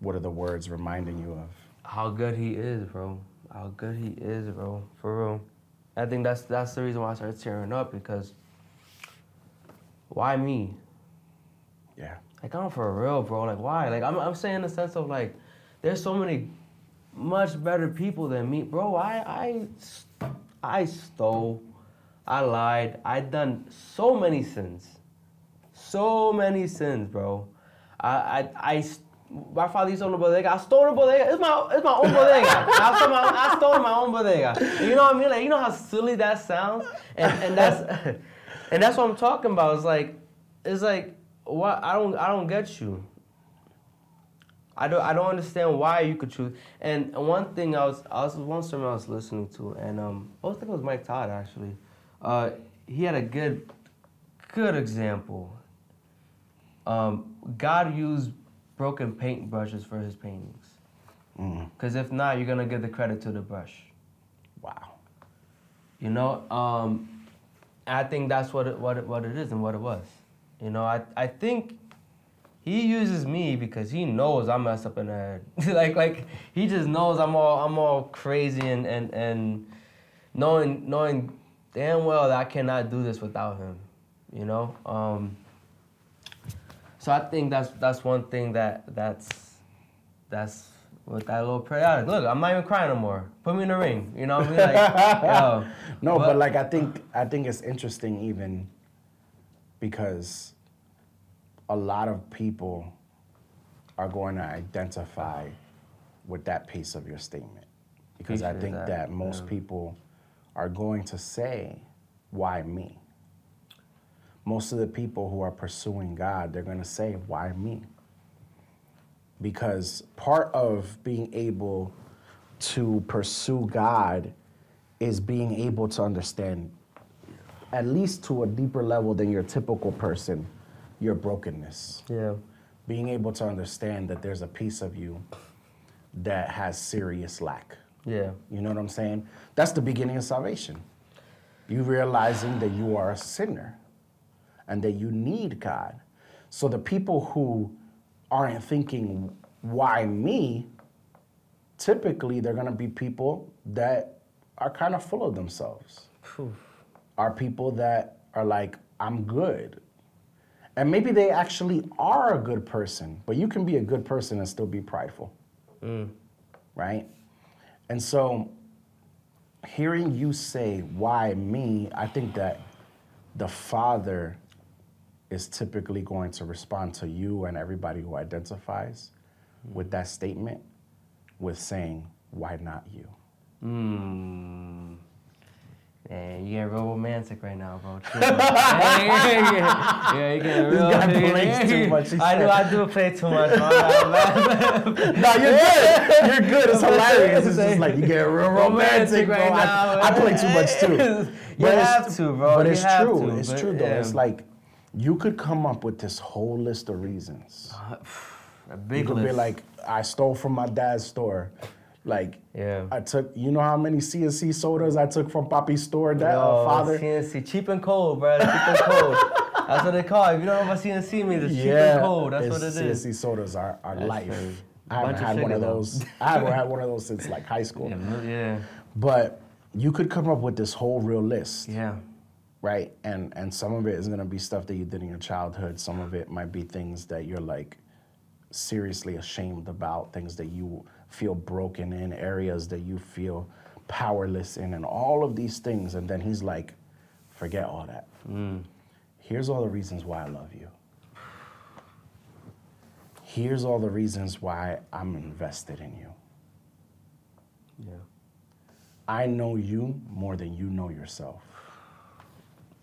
S2: What are the words reminding you of?
S1: how good he is, bro. How good he is, bro. For real. I think that's that's the reason why I started tearing up because why me?
S2: Yeah.
S1: Like I'm for real, bro. Like why? Like I'm I'm saying in the sense of like there's so many much better people than me, bro. I I I stole, I lied, I done so many sins, so many sins, bro. I I I. My father used to own a bodega. I stole a bodega. It's my it's my own bodega. I stole my I stole my own bodega. You know what I mean? Like you know how silly that sounds, and and that's and that's what I'm talking about. It's like it's like what I don't I don't get you. I don't I don't understand why you could choose. And one thing I was I was one sermon I was listening to, and um I was thinking it was Mike Todd actually. Uh, he had a good good example. Um, God used broken paint brushes for his paintings.
S2: Mm.
S1: Cause if not, you're gonna give the credit to the brush.
S2: Wow.
S1: You know, um, I think that's what it, what it, what it is and what it was. You know, I I think he uses me because he knows I'm messed up in the head. like like he just knows I'm all I'm all crazy and and and knowing knowing damn well that I cannot do this without him. You know. Um, so I think that's that's one thing that that's that's with that little prayer. Look, I'm not even crying no more. Put me in the ring. You know what I mean? Like, yo,
S2: No, but,
S1: but-
S2: like I think I think it's interesting even because a lot of people are going to identify with that piece of your statement. Because I think
S1: that,
S2: that, most
S1: yeah.
S2: people are going to say, Why me? Most of the people who are pursuing God, they're going to say, Why me? Because part of being able to pursue God is being able to understand, at least to a deeper level than your typical person, your brokenness.
S1: yeah.
S2: Being able to understand that there's a piece of you that has serious lack.
S1: Yeah.
S2: You know what I'm saying? That's the beginning of salvation. You realizing that you are a sinner and that you need God. So the people who aren't thinking, why me? Typically, they're going to be people that are kind of full of themselves. Are people that are like, I'm good. And maybe they actually are a good person, but you can be a good person and still be prideful mm. right? And so hearing you say, why me, I think that the father is typically going to respond to you and everybody who identifies with that statement with saying, why not you?
S1: Hmm. You getting real romantic right now, bro. Chill. yeah, yeah, you getting
S2: This
S1: real.
S2: guy plays too much,
S1: I do. I do play too much.
S2: No, you're good. You're good. It's hilarious. It's just like you get real romantic,
S1: right
S2: I,
S1: now.
S2: I play too much too.
S1: You have to, bro.
S2: But
S1: You
S2: it's true.
S1: to,
S2: it's
S1: but,
S2: true though. It's like you could come up with this whole list of reasons.
S1: A big You
S2: could
S1: list.
S2: be like, I stole from my dad's store. Like,
S1: Yeah.
S2: I took, you know how many C&C sodas I took from Papi's store, uh,
S1: Yo,
S2: father?
S1: C&C, cheap and cold, bro. Cheap and cold. That's what they call it. If you don't know what C&C means, it's cheap and cold. That's what it is.
S2: C&C sodas are, are life. I haven't had one of
S1: though.
S2: those. I haven't had one of those since like high school.
S1: Yeah, yeah.
S2: But you could come up with this whole real list,
S1: Yeah.
S2: right? And and some of it is gonna be stuff that you did in your childhood. Some of it might be things that you're like seriously ashamed about, things that you feel broken in, areas that you feel powerless in, and all of these things. And then he's like, forget all that. Here's all the reasons why I love you. Here's all the reasons why I'm invested in you.
S1: Yeah.
S2: I know you more than you know yourself.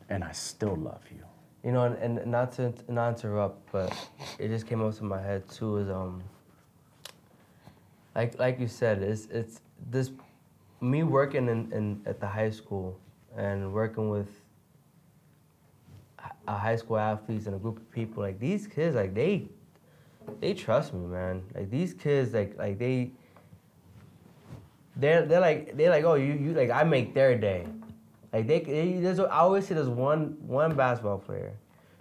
S2: And I still love you.
S1: you know, and, and not to not interrupt, but it just came up to my head too. Is um, like like you said, it's it's this me working in, in at the high school and working with a high school athletes and a group of people. Like these kids, like they they trust me, man. Like these kids, like like they they're they're like they're like oh you you like I make their day. Like they, they there's I always see there's one one basketball player.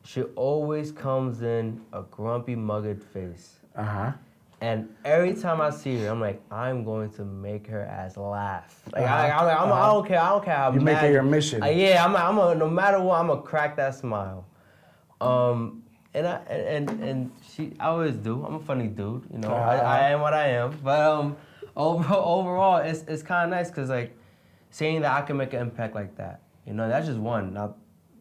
S1: She always comes in a grumpy, mugged face.
S2: Uh huh.
S1: And every time I see her, I'm like, I'm going to make her ass laugh. Like,
S2: Uh-huh.
S1: I, I'm like, I'm, I
S2: Uh-huh.
S1: don't care. I don't care how
S2: You make it your mission.
S1: Uh, yeah, I'm. I'm a, no matter what, I'm gonna crack that smile. Um, and I and and, she, I always do. I'm a funny dude, you know. I,
S2: Uh-huh.
S1: I am what I am. But um, overall, overall, it's it's kind of nice because like, seeing that I can make an impact like that, you know, that's just one. Now,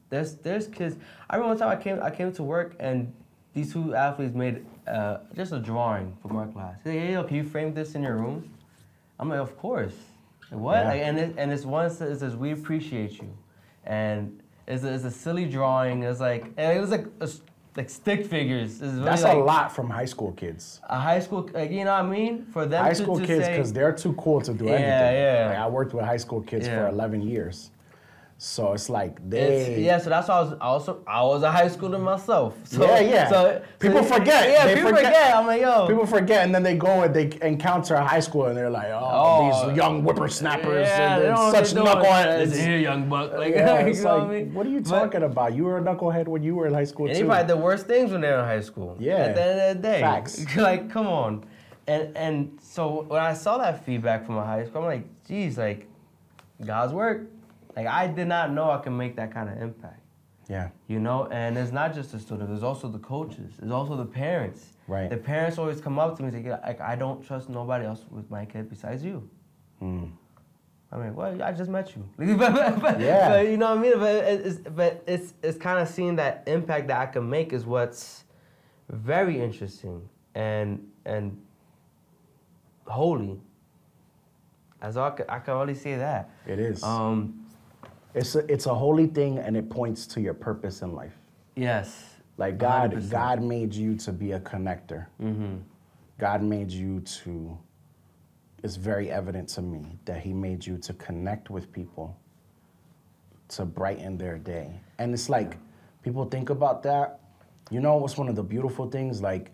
S1: there's there's kids. I remember one time I came I came to work and these two athletes made uh, just a drawing for our class. Hey, hey, yo, can you frame this in your room? I'm like, of course. Like, what?
S2: Yeah.
S1: Like, and it, and it's one that says we appreciate you, and it's a, it's a silly drawing. It's like it was like a like stick figures. Really
S2: That's
S1: like
S2: a lot from high school kids.
S1: A high school, like you know what I mean? For them
S2: High
S1: to,
S2: school
S1: to
S2: kids, because they're too cool to do
S1: Yeah,
S2: anything.
S1: yeah.
S2: Like, I worked with high school kids for 11 years. So it's like
S1: It's, yeah, so that's why I was also I was a high schooler myself. So,
S2: Yeah, yeah.
S1: So
S2: People
S1: so-
S2: forget.
S1: Yeah,
S2: They
S1: people
S2: forget.
S1: forget. I'm like, yo.
S2: People forget, and then they go and they encounter a high school, and they're like, "Oh,
S1: Oh.
S2: these young whippersnappers,
S1: yeah,
S2: and
S1: they
S2: such
S1: what they're doing.
S2: knuckleheads."
S1: Here, young buck. Like,
S2: Yeah,
S1: you know
S2: like,
S1: what I mean?
S2: what are you
S1: But-
S2: talking about? You were a knucklehead when you were in high school
S1: And
S2: too.
S1: they probably did worse things when they were in high school.
S2: Yeah.
S1: At the end of the day.
S2: Facts.
S1: like, come on. And and so when I saw that feedback from a high school, I'm like, geez, like, God's work. Like I did not know I can make that kind of impact.
S2: yeah,
S1: You know, and it's not just the students, there's also the coaches, there's also the parents.
S2: Right.
S1: The parents always come up to me and say, like, I don't trust nobody else with my kid besides you.
S2: Mm.
S1: I mean, well, I just met you. but, but- but-
S2: Yeah.
S1: but you know what I mean? But it's, but it's, it's kind of seeing that impact that I can make is what's very interesting and and holy. As I can, I can only say that.
S2: it is.
S1: Um,
S2: it's a, it's a holy thing, and it points to your purpose in life.
S1: yes.
S2: Like God,
S1: 100%.
S2: God made you to be a connector.
S1: Mm-hmm.
S2: God made you to. It's very evident to me that He made you to connect with people, to brighten their day, and it's like people think about that. You know, what's one of the beautiful things? Like,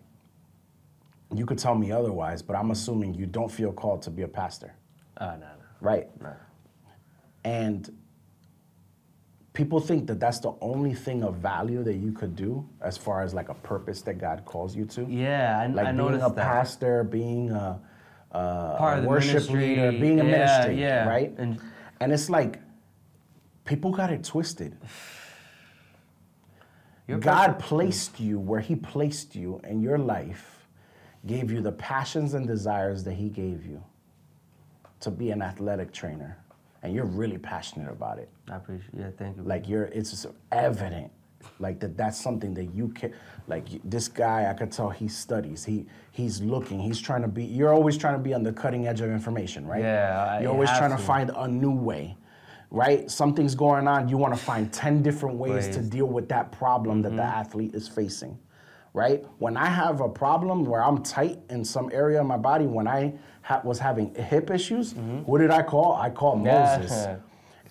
S2: you could tell me otherwise, but I'm assuming you don't feel called to be a pastor,
S1: Oh, no, no.
S2: right?
S1: no.
S2: And people think that that's the only thing of value that you could do as far as like a purpose that God calls you to.
S1: Yeah, I,
S2: Like
S1: I
S2: being a
S1: that.
S2: pastor, being a, a,
S1: Part
S2: a
S1: of the
S2: worship
S1: ministry,
S2: leader, being a
S1: yeah,
S2: ministry,
S1: yeah.
S2: right?
S1: And-
S2: And it's like people got it twisted. God placed you where He placed you in your life, gave you the passions and desires that He gave you to be an athletic trainer, and you're really passionate about it.
S1: I appreciate. Yeah, thank you.
S2: Like you're, it's just evident, like that. That's something that you can. Like this guy, I could tell he studies. He he's looking. He's trying to be. You're always trying to be on the cutting edge of information, right?
S1: Yeah,
S2: You're
S1: you
S2: always trying to
S1: to.
S2: find a new way, right? Something's going on. You want to find ten different ways to
S1: Ways. Mm-hmm.
S2: deal with that problem that the athlete is facing, right? When I have a problem where I'm tight in some area of my body, when I ha- was having hip issues, who did I call? I called
S1: Mm-hmm. Yeah.
S2: Moises.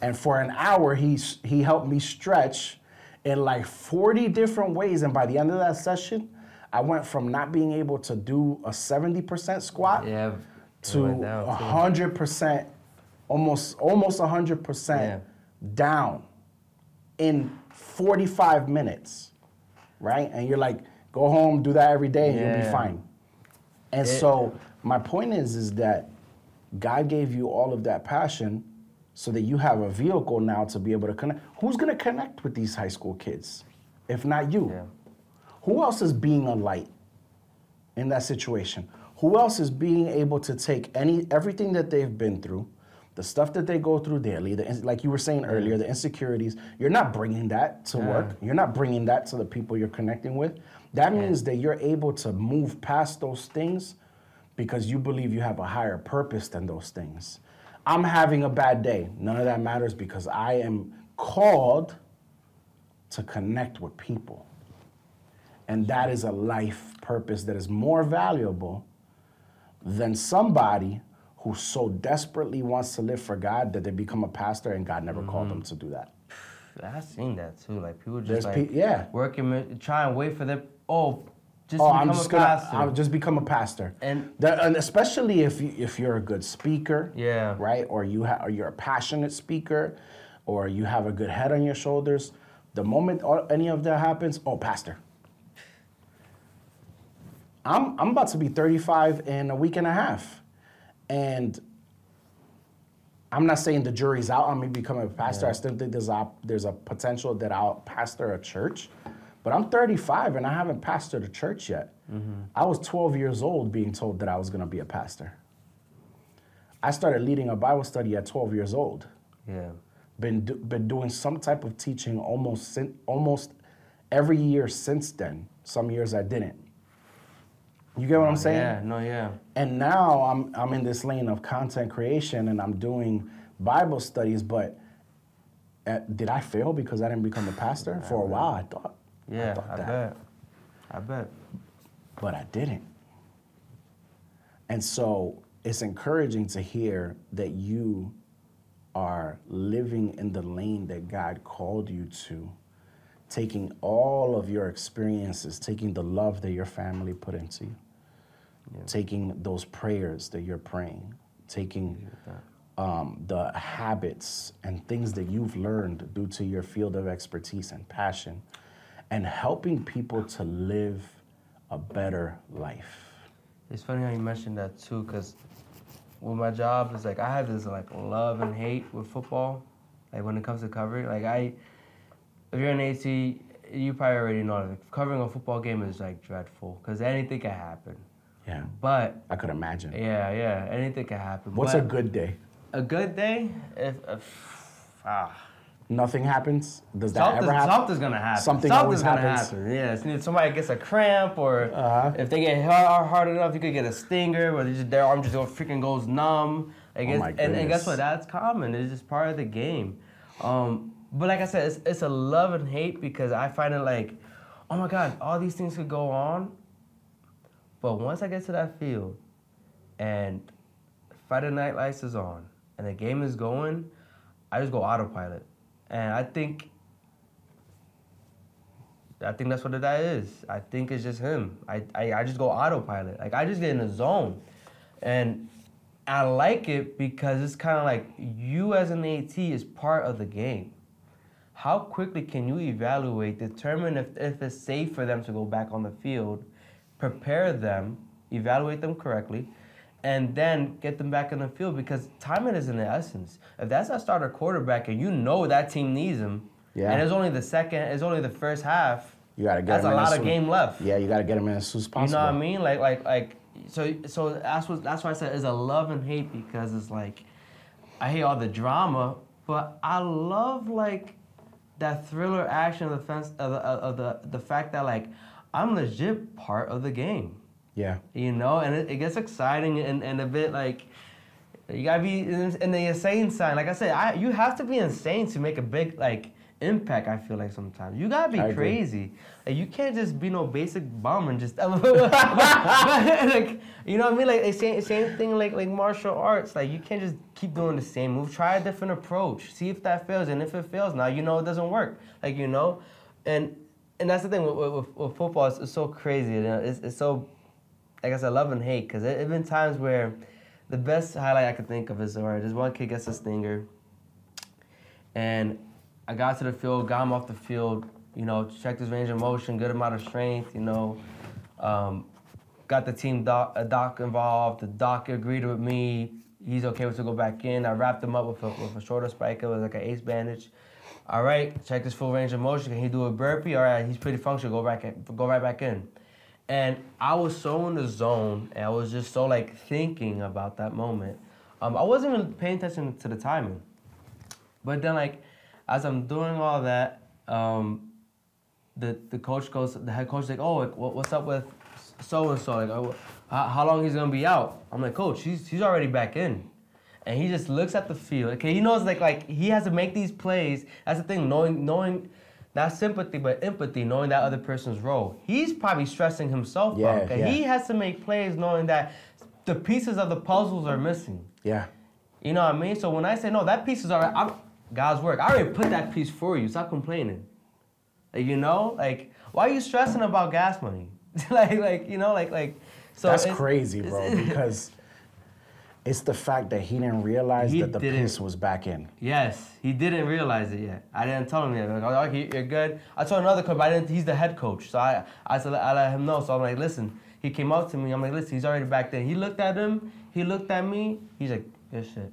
S2: And for an hour, he, he helped me stretch in like 40 different ways. And by the end of that session, I went from not being able to do a 70% squat
S1: yeah.
S2: to
S1: went
S2: 100%, almost, almost 100%
S1: Yeah.
S2: down in 45 minutes, right? And you're like, go home, do that every day, and you'll be
S1: Yeah.
S2: fine. And
S1: It-
S2: so my point is, is that God gave you all of that passion so that you have a vehicle now to be able to connect. Who's gonna connect with these high school kids if not you?
S1: Yeah.
S2: Who else is being a light in that situation? Who else is being able to take any everything that they've been through, the stuff that they go through daily, the, ins- like you were saying earlier, the insecurities. You're not bringing that to work. You're not bringing that to the people you're connecting with. That means that you're able to move past those things because you believe you have a higher purpose than those things. I'm having a bad day. None of that matters because I am called to connect with people. And that is a life purpose that is more valuable than somebody who so desperately wants to live for God that they become a pastor and God never called them mm-hmm. to do that.
S1: I've seen that too. Like people just
S2: There's
S1: like
S2: pe- yeah.
S1: working, try and wait for them. Oh, just
S2: Oh,
S1: to
S2: I'm
S1: become
S2: just
S1: a
S2: gonna
S1: pastor.
S2: I'll just become a pastor.
S1: And-
S2: and especially if you, if you're a good speaker,
S1: Yeah.
S2: right, or you ha- or you're a passionate speaker, or you have a good head on your shoulders. The moment all, any of that happens, oh, pastor. I'm I'm about to be 35 in a week and a half, and I'm not saying the jury's out on me becoming a pastor. I still think there's a there's a potential that I'll pastor a church, but I'm 35 and I haven't pastored a church yet. I was 12 years old being told that I was going to be a pastor. I started leading a Bible study at 12 years old.
S1: yeah.
S2: Been do, been doing some type of teaching almost sin, almost every year since then. Some years I didn't. You get what I'm saying?
S1: Yeah. No. Yeah.
S2: And now I'm I'm in this lane of content creation and I'm doing Bible studies, but uh, did I fail because I didn't become a pastor? For a while, I thought.
S1: Yeah. I,
S2: that.
S1: bet. I bet.
S2: But I didn't. And so it's encouraging to hear that you are living in the lane that God called you to, taking all of your experiences, taking the love that your family put into you, taking those prayers that you're praying, taking um, the habits and things that you've learned due to your field of expertise and passion, and helping people to live a better life.
S1: It's funny how you mentioned that too, because with my job, it's like I have this like love and hate with football. Like when it comes to covering, like I, if you're an AT, you probably already know like, covering a football game is like dreadful because anything can happen.
S2: Yeah,
S1: But
S2: I could imagine.
S1: yeah, yeah, anything can happen.
S2: What's
S1: but
S2: a good day?
S1: a good day? If, if ah.
S2: Nothing happens. Does that
S1: Something,
S2: ever happen?
S1: something's gonna happen.
S2: Something
S1: Something's
S2: always happens.
S1: happen. Yeah, it's somebody gets a cramp, or
S2: Uh-huh.
S1: if they get hard, hard enough, you could get a stinger, where they just, their arm just go, freaking goes numb. Like
S2: Oh my
S1: and, and guess what? That's common. It's just part of the game. Um, but like I said, it's, it's a love and hate because I find it like, oh my God, all these things could go on. But once I get to that field, and Friday Night Lights is on, and the game is going, I just go autopilot. And I think I think that's what that is. I think it's just him. I, I, I just go autopilot. Like I just get in the zone. And I like it because it's kind of like you as an AT is part of the game. How quickly can you evaluate, determine if, if it's safe for them to go back on the field, prepare them, evaluate them correctly, and then get them back in the field because timing is in the essence. If that's our starter quarterback and you know that team needs him,
S2: Yeah.
S1: and it's only the second, it's only the first half,
S2: You gotta get
S1: that's
S2: him
S1: a lot of game left.
S2: Yeah, you gotta get him in as soon as possible.
S1: You know what I mean? Like, like, like. So, so that's what that's why I said it's a love and hate because it's like, I hate all the drama, but I love like that thriller action of the fence of the of the the fact that like I'm legit part of the game,
S2: Yeah.
S1: you know, and it, it gets exciting and, and a bit like. You gotta be in, in the insane side. Like I said, I you have to be insane to make a big like impact. I feel like sometimes you gotta be
S2: I agree.
S1: crazy. Like you can't just be no basic bum and just like you know what I mean. Like it's same same thing like like martial arts. Like you can't just keep doing the same move. Try a different approach. See if that fails, and if it fails, now you know it doesn't work. Like you know, and and that's the thing with, with, with football. It's, it's so crazy. You know? it's, it's so like I said, love and hate. Cause there have been times where the best highlight I could think of is where this one kid gets a stinger, and I got to the field, got him off the field, you know, checked his range of motion, good amount of strength, you know, um, got the team doc, a doc involved. The doc agreed with me. He's okay with to go back in. I wrapped him up with a, with a shoulder spica. It was like an ace bandage. All right, check his full range of motion. Can he do a burpee? All right, he's pretty functional. Go back in, go right back in. And I was so in the zone, and I was just so like thinking about that moment. Um, I wasn't even paying attention to the timing. But then, like, as I'm doing all that, um, the the coach goes, the head coach like, oh, like, what, what's up with so and so? Like, oh, how, how long he's gonna be out? I'm like, coach, he's he's already back in, and he just looks at the field. Okay, he knows like like he has to make these plays. That's the thing, knowing knowing not sympathy, but empathy, knowing that other person's role. He's probably stressing himself
S2: Yeah,
S1: out.
S2: yeah.
S1: He has to make plays knowing that the pieces of the puzzles are missing.
S2: Yeah.
S1: You know what I mean? So when I say no, that piece is alright. I'm God's work. I already put that piece for you. Stop complaining. Like, you know, like why are you stressing about gas money? like, like you know, like, like. So
S2: That's crazy, bro, because it's the fact that he didn't realize
S1: He
S2: that the
S1: didn't-
S2: piss was back in.
S1: Yes, he didn't realize it yet. I didn't tell him yet. Like, oh, okay, you're good. I told another coach, but I didn't. He's the head coach, so I, I said I let him know. So I'm like, listen. He came up to me. I'm like, listen. He's already back there. He looked at him. He looked at me. He's like, good shit.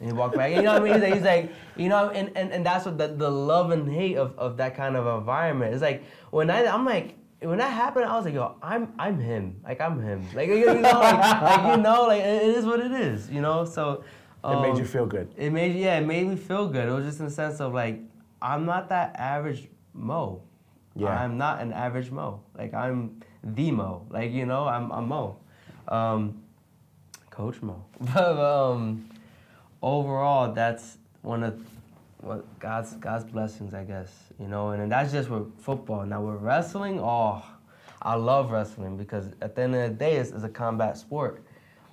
S1: And he walked back. You know what I mean? He's like, he's like you know, and, and, and that's what the, the love and hate of, of that kind of environment. It's like when I I'm like when that happened, I was like, yo, I'm I'm him. Like I'm him. Like you know, like, like you know, like it it is what it is. You know, so.
S2: It made
S1: um,
S2: you feel good.
S1: it made yeah, it made me feel good. It was just in the sense of like, I'm not that average Mo.
S2: Yeah.
S1: I'm not an average Mo. Like I'm the Mo. Like you know, I'm I'm Mo. Um, Coach Mo. But um, overall, that's one of God's God's blessings, I guess. You know, and, and that's just with football. Now with wrestling, oh, I love wrestling because at the end of the day, it's, it's a combat sport.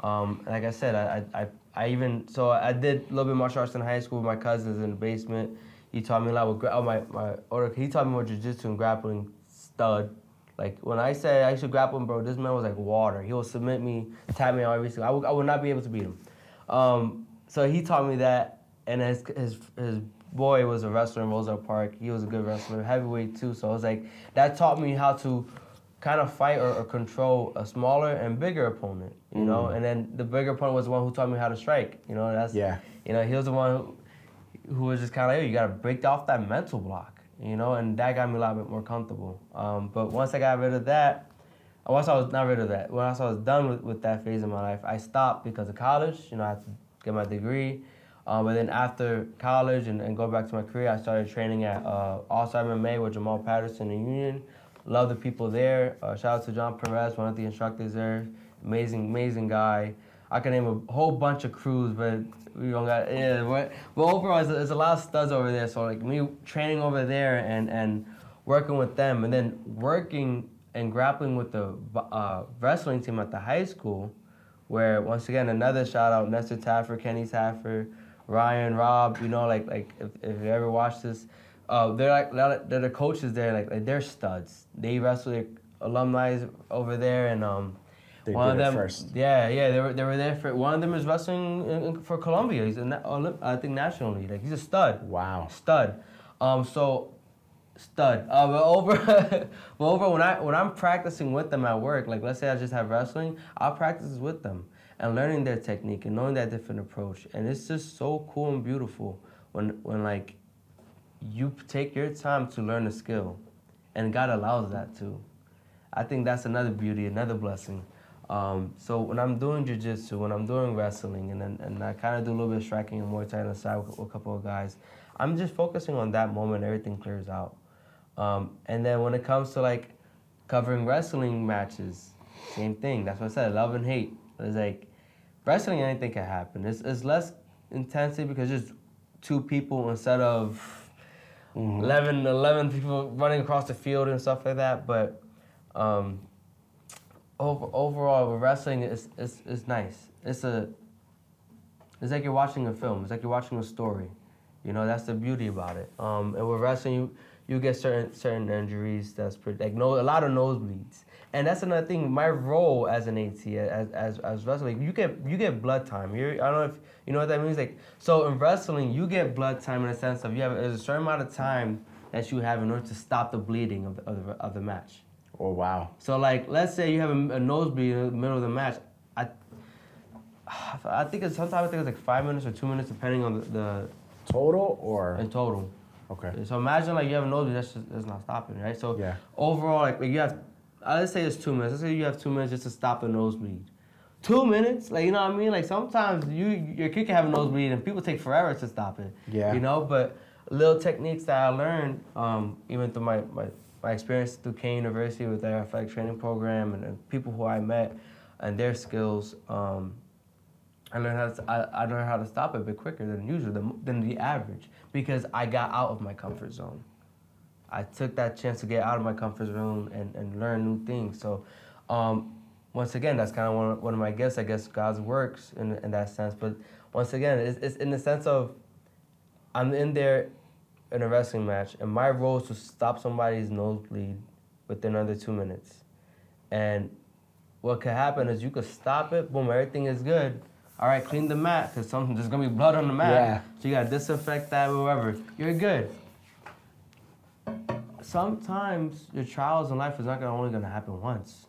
S1: Um, like I said, I, I, I, even so I did a little bit martial arts in high school with my cousins in the basement. He taught me a lot with oh, my my or he taught me more jujitsu and grappling stud. Like when I say I should grapple him, bro, this man was like water. He will submit me, tap me on every single. I would, I would not be able to beat him. Um, so he taught me that, and his his his boy was a wrestler in Roselle Park. He was a good wrestler, heavyweight too. So it was like that taught me how to kind of fight or, or control a smaller and bigger opponent. You know, and then the bigger opponent was the one who taught me how to strike. You know, that's
S2: Yeah.
S1: You know, he was the one who, who was just kind of like, hey, you gotta break off that mental block. You know, and that got me a lot bit more comfortable. Um, but once I got rid of that, once I was not rid of that, once I was done with, with that phase of my life, I stopped because of college. You know, I had to get my degree. Um, but then after college and, and go back to my career, I started training at uh, All Star MMA with Jamal Patterson in Union. Love the people there. Uh, shout out to John Perez, one of the instructors there. Amazing, amazing guy. I can name a whole bunch of crews, but we don't got yeah. But, but overall, there's a, there's a lot of studs over there. So like me training over there and and working with them, and then working and grappling with the uh, wrestling team at the high school, where once again another shout out Nestor Taffer, Kenny Taffer, Ryan, Rob. You know, like like if, if you ever watch this, uh, they're like they're the coaches there. Like, like they're studs. They wrestle their alumni over there, and um,
S2: They
S1: one of them,
S2: first.
S1: yeah, yeah, they were they were there for. One of them is wrestling in, in- for Colombia. He's a na- Olymp- I think nationally. Like he's a stud.
S2: Wow.
S1: Stud. Um, so stud. Uh, but over, but over when I when I'm practicing with them at work, like let's say I just have wrestling, I'll practice with them and learning their technique and knowing that different approach. And it's just so cool and beautiful when when like you take your time to learn a skill, and God allows that too. I think that's another beauty, another blessing. Um, so when I'm doing jujitsu, when I'm doing wrestling, and then, and I kind of do a little bit of striking and Muay Thai on the side with, with a couple of guys, I'm just focusing on that moment. Everything clears out. Um, and then when it comes to like covering wrestling matches, same thing. That's what I said. Love and hate. It's like wrestling. Anything can happen. It's, it's less intensity because just two people instead of 11, 11 people running across the field and stuff like that. But um, over, overall, with wrestling, it's, it's, it's nice. It's a it's like you're watching a film. It's like you're watching a story. You know, that's the beauty about it. Um, and with wrestling, you you get certain certain injuries that's pretty, like no a lot of nosebleeds. And that's another thing. My role as an AT, as as as wrestling, you get you get blood time. You're, I don't know if you know what that means. Like so in wrestling, you get blood time in the sense of you have there's a certain amount of time that you have in order to stop the bleeding of the, of the, of the match.
S2: Oh wow.
S1: So like, let's say you have a, a nosebleed in the middle of the match. I, I think it's sometimes I think it's like five minutes or two minutes depending on the, the
S2: Total or
S1: in total.
S2: Okay.
S1: So imagine like you have a nosebleed, that's just that's not stopping, right? So
S2: Yeah.
S1: overall, like, like you have, let's say it's two minutes. Let's say you have two minutes just to stop the nosebleed. Two minutes, like you know what I mean? Like sometimes you your kid can have a nosebleed and people take forever to stop it.
S2: Yeah.
S1: You know, but little techniques that I learned, um, even through my, my, my experience through Kean University with their athletic training program and, and people who I met and their skills, um, I learned how to, I, I learned how to stop it a bit quicker than usual, than, than the average, because I got out of my comfort zone. I took that chance to get out of my comfort zone and, and learn new things. So, um, once again, that's kind of one, one of my gifts. I guess God's works in, in that sense. But once again, it's, it's in the sense of I'm in there in a wrestling match, and my role is to stop somebody's nosebleed within under two minutes. And what could happen is you could stop it, boom, everything is good. All right, clean the mat, because something there's gonna be blood on the mat.
S2: Yeah.
S1: So you gotta disinfect that, whatever. You're good. Sometimes your trials in life is not gonna only gonna happen once.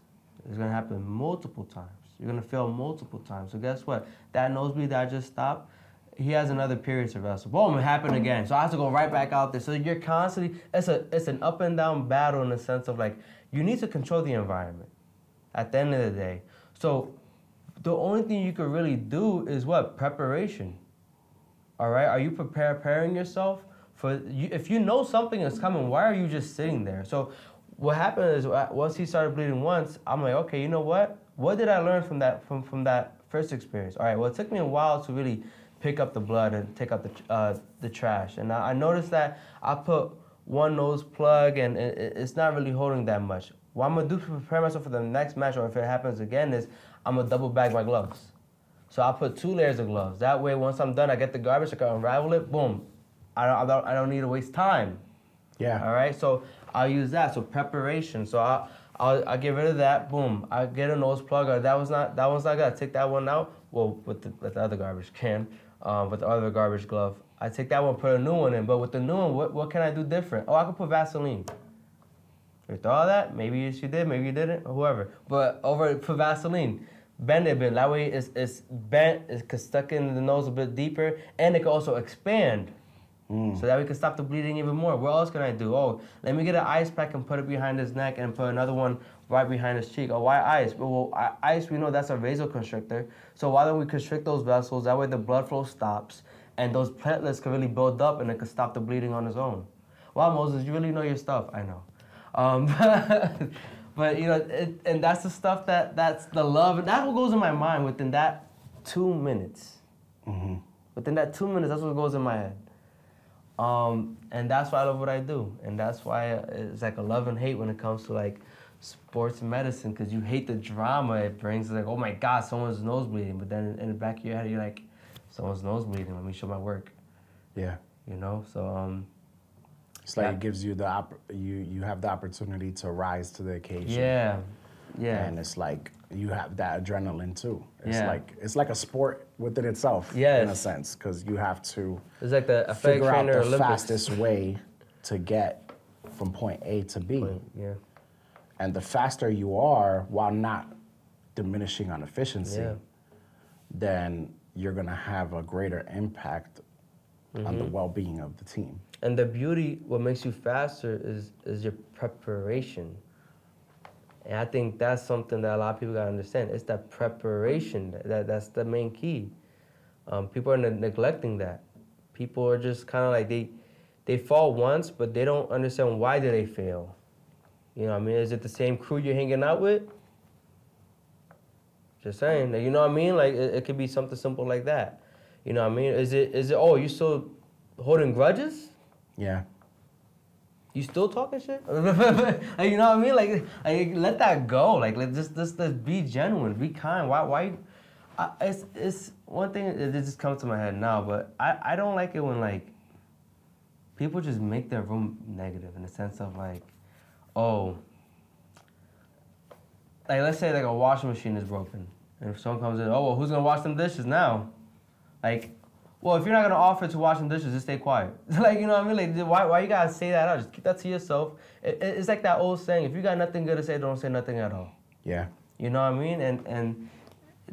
S1: It's gonna happen multiple times. You're gonna fail multiple times. So guess what? That nosebleed that I just stopped, he has another period to wrestle. Boom, it happened again. So I have to go right back out there. So you're constantly it's a it's an up and down battle in the sense of like you need to control the environment at the end of the day. So the only thing you could really do is what? Preparation. All right? Are you preparing yourself for you, if you know something is coming, why are you just sitting there? So what happened is uh, once he started bleeding once, I'm like, okay, you know what? What did I learn from that from from that first experience? All right, well, it took me a while to really pick up the blood and take out the uh, the trash, and I, I noticed that I put one nose plug and it- it's not really holding that much. What I'm gonna do to prepare myself for the next match, or if it happens again, is I'm gonna double bag my gloves. So I'll put two layers of gloves. That way, once I'm done, I get the garbage, I can unravel it. Boom. I don't, I don't, I don't need to waste time.
S2: Yeah.
S1: All right. So I'll use that. So preparation. So I'll, I'll, I'll get rid of that. Boom. I get a nose plug. Or that was not that one's not good. I take that one out. Well, with the, with the other garbage can, um, with the other garbage glove. I take that one, put a new one in. But with the new one, what, what can I do different? Oh, I could put Vaseline. You thought of that? Maybe you did, maybe you didn't, or whoever. But over put Vaseline, bend it a bit. That way it's, it's bent, it's stuck in the nose a bit deeper, and it can also expand. So that we can stop the bleeding even more. What else can I do? Oh, let me get an ice pack and put it behind his neck and put another one right behind his cheek. Oh, why ice? Well, ice, we know that's a vasoconstrictor. So why don't we constrict those vessels? That way the blood flow stops and those platelets can really build up and it can stop the bleeding on its own. Wow, Moises, you really know your stuff. I know. Um, but, you know, it, and that's the stuff that, that's the love. That's what goes in my mind within that two minutes. Within that two minutes, that's what goes in my head. Um, and that's why I love what I do, and that's why it's like a love and hate when it comes to like sports medicine, because you hate the drama it brings. Like, oh my God, someone's nose bleeding, but then in the back of your head, you're like, someone's nose bleeding. Let me show my work.
S2: Yeah.
S1: You know, so um,
S2: It's like
S1: Yeah.
S2: it gives you the opp- you you have the opportunity to rise to the occasion.
S1: yeah, yeah,
S2: And it's like you have that adrenaline too. It's
S1: Yeah.
S2: like it's like a sport within itself in a sense because you have to
S1: it's like the
S2: figure out the
S1: Olympics.
S2: fastest way to get from point A to B.
S1: Yeah,
S2: And the faster you are while not diminishing on efficiency,
S1: Yeah.
S2: then you're going to have a greater impact on
S1: Mm-hmm.
S2: the well-being of the team.
S1: And the beauty, what makes you faster is is your preparation. And I think that's something that a lot of people gotta understand. It's that preparation that, that that's the main key. Um, people are ne- neglecting that. People are just kind of like they they fall once, but they don't understand why did they fail. You know, what I mean, is it the same crew you're hanging out with? Just saying, you know what I mean? Like it, it could be something simple like that. You know what I mean? Is it is it? Oh, you still holding grudges?
S2: Yeah.
S1: You still talking shit? you know what I mean? Like, like let that go. Like, let just just, just be genuine, be kind. Why why? I, it's it's one thing that just comes to my head now, but I I don't like it when like people just make their room negative in the sense of like, oh, like let's say like a washing machine is broken, and if someone comes in, oh well, who's gonna wash them dishes now? Like, well, if you're not gonna offer to wash them dishes, just stay quiet. like, you know what I mean? Like, why, why you gotta say that out? Just keep that to yourself. It, it- it's like that old saying: if you got nothing good to say, don't say nothing at all.
S2: Yeah.
S1: You know what I mean? And and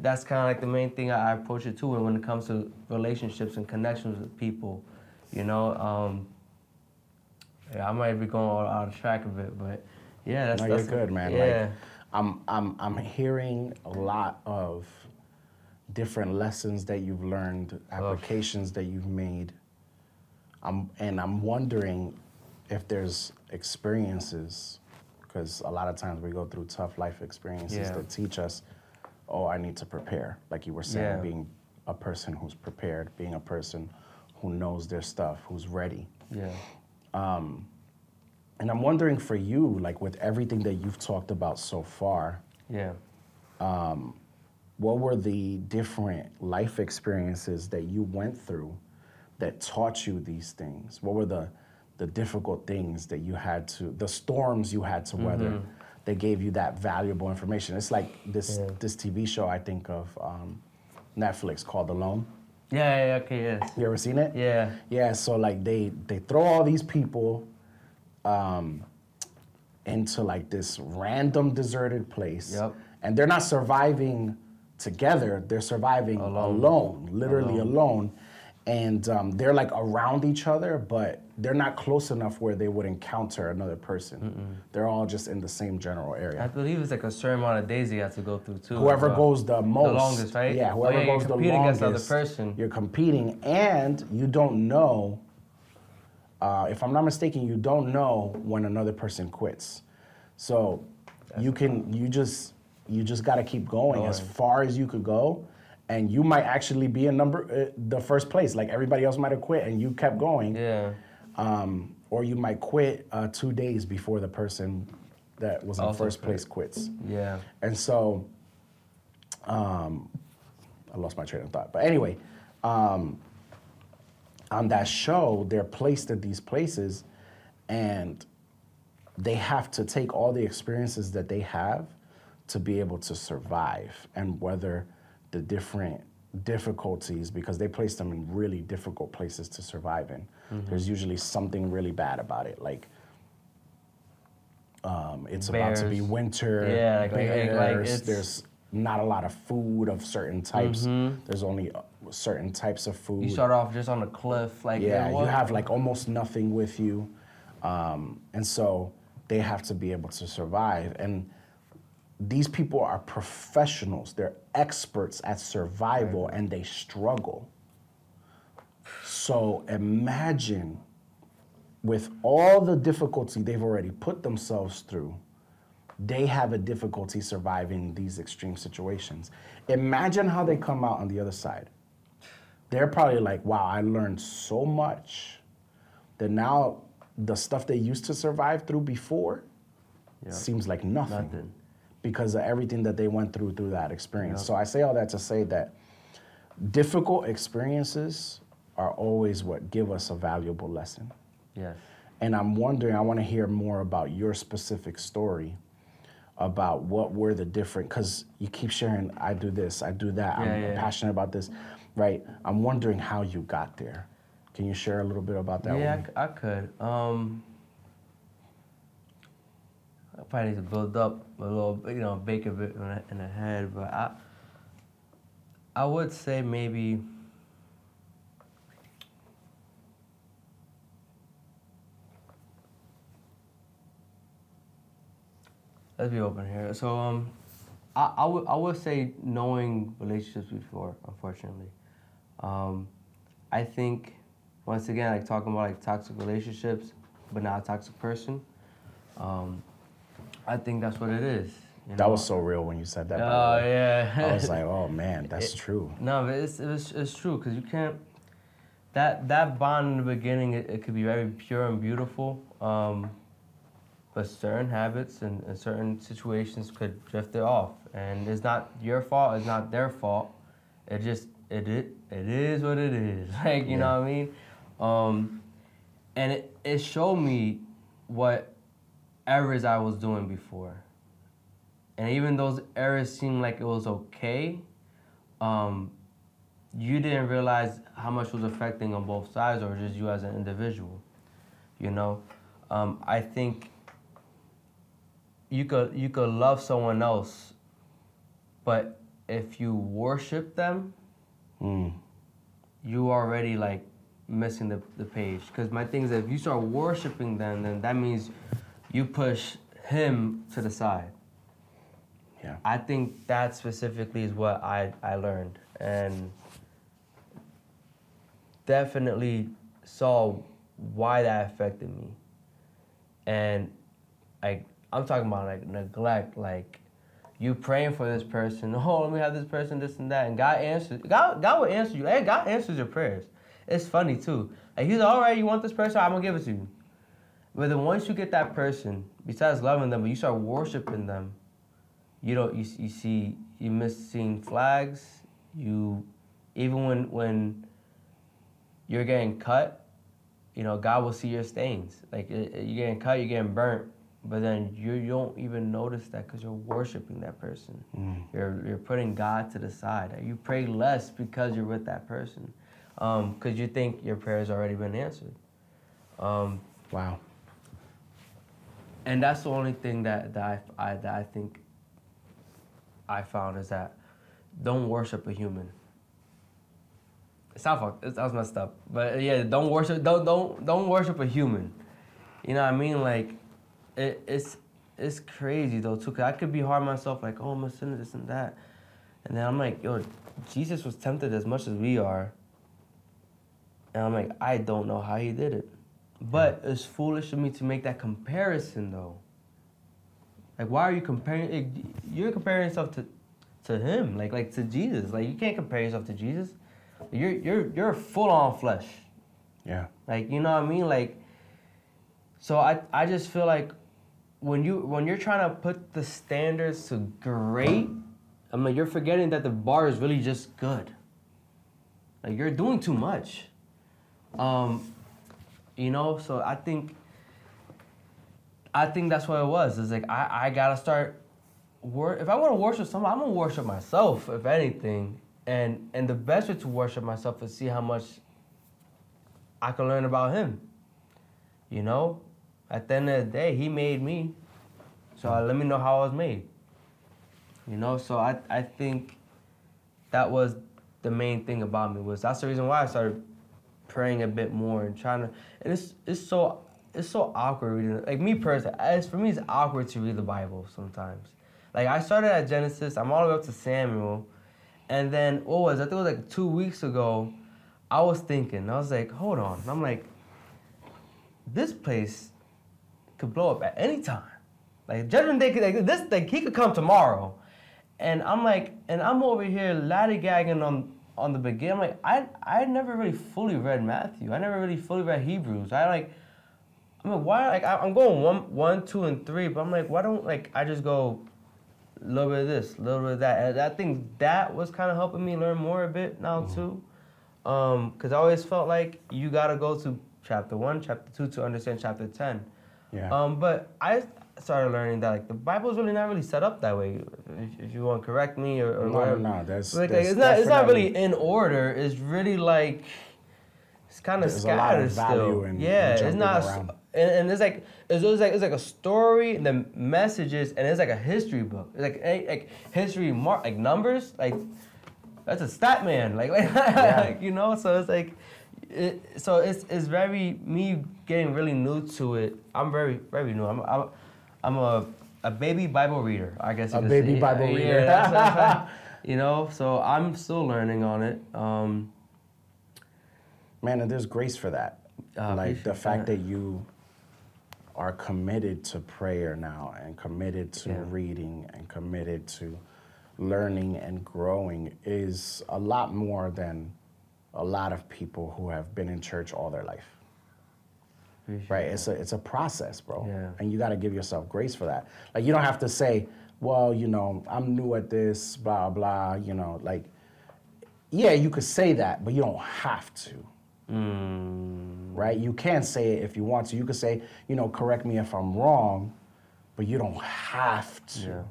S1: that's kind of like the main thing I, I approach it to when when it comes to relationships and connections with people. You know, um, yeah, I might be going all out of track of it, but yeah, that's
S2: no, you're
S1: that's
S2: good, man.
S1: Yeah,
S2: Like, I'm, I'm, I'm hearing a lot of different lessons that you've learned, applications that you've made. I'm, and I'm wondering if there's experiences, because a lot of times we go through tough life experiences
S1: Yeah.
S2: that teach us, oh, I need to prepare. Like you were saying,
S1: Yeah.
S2: being a person who's prepared, being a person who knows their stuff, who's ready.
S1: yeah, Um,
S2: And I'm wondering for you, like with everything that you've talked about so far,
S1: Yeah.
S2: What were the different life experiences that you went through that taught you these things? What were the the difficult things that you had to, the storms you had to weather that gave you that valuable information? It's like this
S1: Yeah.
S2: this TV show I think of um, Netflix called Alone.
S1: Yeah, yeah, yeah, okay, yes.
S2: You ever seen it?
S1: Yeah.
S2: Yeah, so like they they throw all these people um, into like this random deserted place,
S1: Yep.
S2: and they're not surviving together. They're surviving alone,
S1: Alone.
S2: literally alone, and um, they're like around each other, but they're not close enough where they would encounter another person. They're all just in the same general area.
S1: I believe it's like a certain amount of days you have to go through too.
S2: Whoever
S1: well.
S2: goes the most, the
S1: longest, right?
S2: Yeah,
S1: Oh,
S2: whoever
S1: yeah, you're
S2: goes the
S1: competing
S2: longest,
S1: the other person.
S2: you're competing, and you don't know. Uh, if I'm not mistaken, you don't know when another person quits. So you can you just you just got to keep going as far as you could go, and you might actually be in number uh, the first place. Like everybody else might have quit, and you kept going.
S1: Yeah.
S2: Um, or you might quit uh, two days before the person that was in
S1: Also
S2: first place quits.
S1: Yeah.
S2: And so, um, I lost my train of thought. But anyway, um, on that show, they're placed at these places and they have to take all the experiences that they have to be able to survive and weather the different difficulties because they place them in really difficult places to survive in. There's usually something really bad about it, like um, it's about to be winter.
S1: Yeah, like- like- like- like
S2: there's not a lot of food of certain types. There's only uh, certain types of food.
S1: Mm-hmm. You start off just on a cliff, like
S2: Yeah, you have like almost nothing with you. Um, and so they have to be able to survive. And these people are professionals, they're experts at survival and they struggle. So imagine with all the difficulty they've already put themselves through, they have a difficulty surviving these extreme situations. Imagine how they come out on the other side. They're probably like, wow, I learned so much that now the stuff they used to survive through before
S1: Yeah.
S2: seems like nothing,
S1: Nothing.
S2: Because of everything that they went through through that experience.
S1: Yeah.
S2: So I say all that to say that difficult experiences are always what give us a valuable lesson.
S1: Yes.
S2: And I'm wondering, I want to hear more about your specific story about what were the different, because you keep sharing, I do this, I do that, yeah, I'm
S1: Yeah, yeah.
S2: passionate about this, right? I'm wondering how you got there. Can you share a little bit about that?
S1: yeah, I I, could. Um, I probably need to build up a little, you know, bake a bit in the, head, but I, I would say maybe. Let's be open here. So, um, I, I would I would say knowing relationships before, unfortunately. Um, I think once again, like talking about like toxic relationships, but not a toxic person. Um, I think that's what it is. you
S2: That was so real when you said that.
S1: Oh yeah.
S2: I was like, oh man, that's true.
S1: No, but it's it's, it's true because you can't. That that bond in the beginning, it, it could be very pure and beautiful, um, but certain habits and, and certain situations could drift it off, and it's not your fault. It's not their fault. It just it it, it is what it is. Like you know what I mean. Um, and it, it showed me what errors I was doing before. And even those errors seemed like it was okay, um, you didn't realize how much was affecting on both sides or just you as an individual. You know, um, I think you could you could love someone else, but if you worship them,
S2: Mm.
S1: you already like missing the, the page. Because my thing is, if you start worshiping them, then that means you push him to the side.
S2: Yeah.
S1: I think that specifically is what I, I learned and definitely saw why that affected me. And like I'm talking about like neglect, like you praying for this person, oh let me have this person, this and that, and God answers God God will answer you. Hey, God answers your prayers. It's funny too. Like he's all right, you want this person, I'm gonna give it to you. But then once you get that person, besides loving them, but you start worshiping them, you don't you, you see you miss seeing flags. You even when when you're getting cut, you know God will see your stains. Like it, it- you're getting cut, you're getting burnt, but then you, you don't even notice that because you're worshiping that person. Mm. You're you're putting God to the side. You pray less because you're with that person, um, because you think your prayer's already been answered. Um,
S2: Wow.
S1: And that's the only thing that, that I, I that I think I found is that don't worship a human. It's not fucked. It sounds messed up, but yeah, don't worship. Don't don't don't worship a human. You know what I mean? Like, it, it's it's crazy though too. Cause I could be hard myself, like, oh, I'm a sinner, this and that, and then I'm like, yo, Jesus was tempted as much as we are. And I'm like, I don't know how he did it. But it's foolish of me to make that comparison though. Like why are you comparing like, you're comparing yourself to to him, like like to Jesus. Like you can't compare yourself to Jesus. You're you're you're full on flesh.
S2: Yeah.
S1: Like you know what I mean? Like so I I just feel like when you when you're trying to put the standards to great, I mean you're forgetting that the bar is really just good. Like you're doing too much. Um, you know, so I think I think that's what it was. It's like I, I gotta start wor- if I wanna worship someone, I'm gonna worship myself, if anything. And and the best way to worship myself is see how much I can learn about him. You know? At the end of the day, he made me. So uh, let me know how I was made. You know, so I, I think that was the main thing about me was that's the reason why I started praying a bit more and trying to and it's it's so it's so awkward reading like me personally as for me it's awkward to read the Bible sometimes. Like I started at Genesis, I'm all the way up to Samuel, and then what was? I think it was like two weeks ago, I was thinking, I was like, hold on. I'm like, this place could blow up at any time. Like judgment day, could, like this, like he could come tomorrow, and I'm like, and I'm over here laddygagging on on the beginning. I'm like, I I never really fully read Matthew. I never really fully read Hebrews. I like, I'm like, why? Like I, I'm going one, one, two, and three, but I'm like, why don't like I just go a little bit of this, a little bit of that. And I think that was kind of helping me learn more a bit now too, because I always felt like you gotta go to chapter one, chapter two to understand chapter ten.
S2: Yeah.
S1: Um, but I started learning that like the Bible's really not really set up that way. If, if you want to correct me or, or
S2: No,
S1: whatever.
S2: no, there's-
S1: like, like, it's not it's not really in order. It's really like it's kind of
S2: There's a lot of
S1: scattered still.
S2: value in- in
S1: yeah, it's not. And, and it's like it's, it's like it's like a story and then messages and it's like a history book. It's like like history mark like numbers like that's a stat man like, like you know so it's like it, so it's it's very me getting really new to it i'm very very new i'm i'm, I'm a a baby bible reader i guess
S2: A baby
S1: say.
S2: Bible
S1: Yeah,
S2: reader.
S1: that's what I'm saying. you know so i'm still learning on it um
S2: Man, and there's grace for that.
S1: Uh,
S2: like the fact
S1: that.
S2: that you are committed to prayer now and committed to
S1: Yeah.
S2: reading and committed to learning and growing is a lot more than a lot of people who have been in church all their life.
S1: Appreciate
S2: Right?
S1: that.
S2: It's a it's a process, bro.
S1: Yeah.
S2: And you got to give yourself grace for that. Like you don't have to say, "Well, you know, I'm new at this, blah blah." You know, like, yeah, you could say that, but you don't have to
S1: Mm,
S2: right? You can say it if you want to. You could say, you know, correct me if I'm wrong, but you don't have to.
S1: Yeah.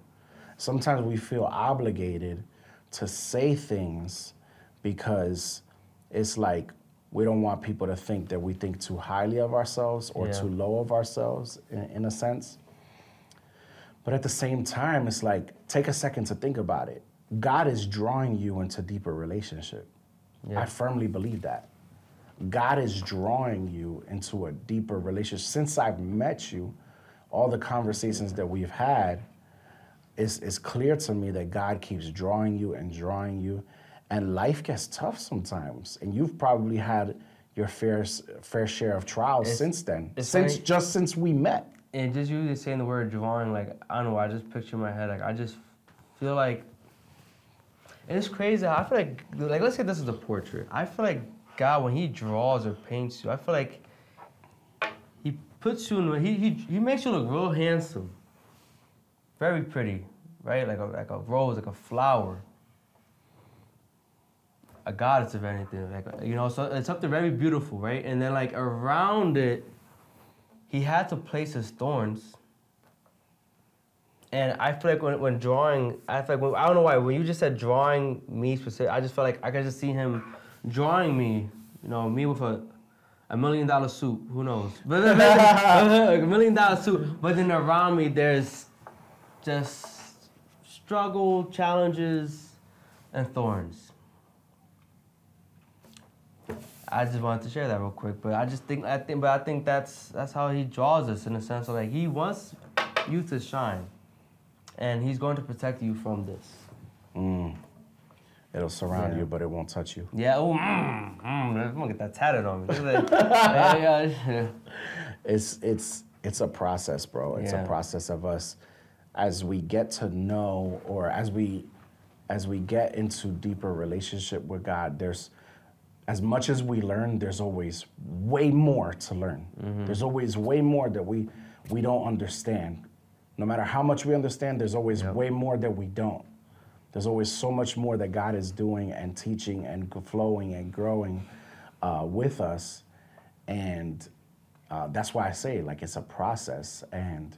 S2: Sometimes we feel obligated to say things because it's like we don't want people to think that we think too highly of ourselves or
S1: Yeah.
S2: too low of ourselves in, in a sense. But at the same time, it's like, take a second to think about it. God is drawing you into deeper relationship.
S1: Yeah.
S2: I firmly believe that. God is drawing you into a deeper relationship. Since I've met you, all the conversations that we've had, it's, it's clear to me that God keeps drawing you and drawing you. And life gets tough sometimes. And you've probably had your fair, fair share of trials
S1: It's-
S2: since then. Since just since we met.
S1: and just usually saying the word drawing, like I don't know, I just picture in my head, like I just feel like and it's crazy. I feel like like let's say this is a portrait. I feel like God when He draws or paints you, I feel like He puts you in. He he he makes you look real handsome. Very pretty, right? Like a like a rose, like a flower. A goddess of anything, like you know. So it's something very beautiful, right? And then like around it, he had to place his thorns. And I feel like when, when drawing, I feel like when, I don't know why when you just said drawing me specific, I just felt like I could just see him drawing me, you know, me with a a million dollar suit. Who knows? But a million dollar suit. But then around me, there's just struggle, challenges, and thorns. I just wanted to share that real quick, but I just think I think, but I think that's that's how he draws us in a sense of like he wants you to shine, and he's going to protect you from this.
S2: Mm. It'll surround
S1: Yeah.
S2: you, but it won't touch you.
S1: Yeah, oh, mm, mm, I'm gonna get that tatted on me. Look at yeah, yeah,
S2: It's it's it's a process, bro. It's
S1: Yeah.
S2: a process of us as we get to know or as we as we get into deeper relationship with God, there's as much as we learn, there's always way more to learn. There's always way more that we we don't understand. No matter how much we understand, there's always
S1: Yep.
S2: way more that we don't. There's always so much more that God is doing and teaching and flowing and growing uh, with us. And uh, that's why I say like it's a process and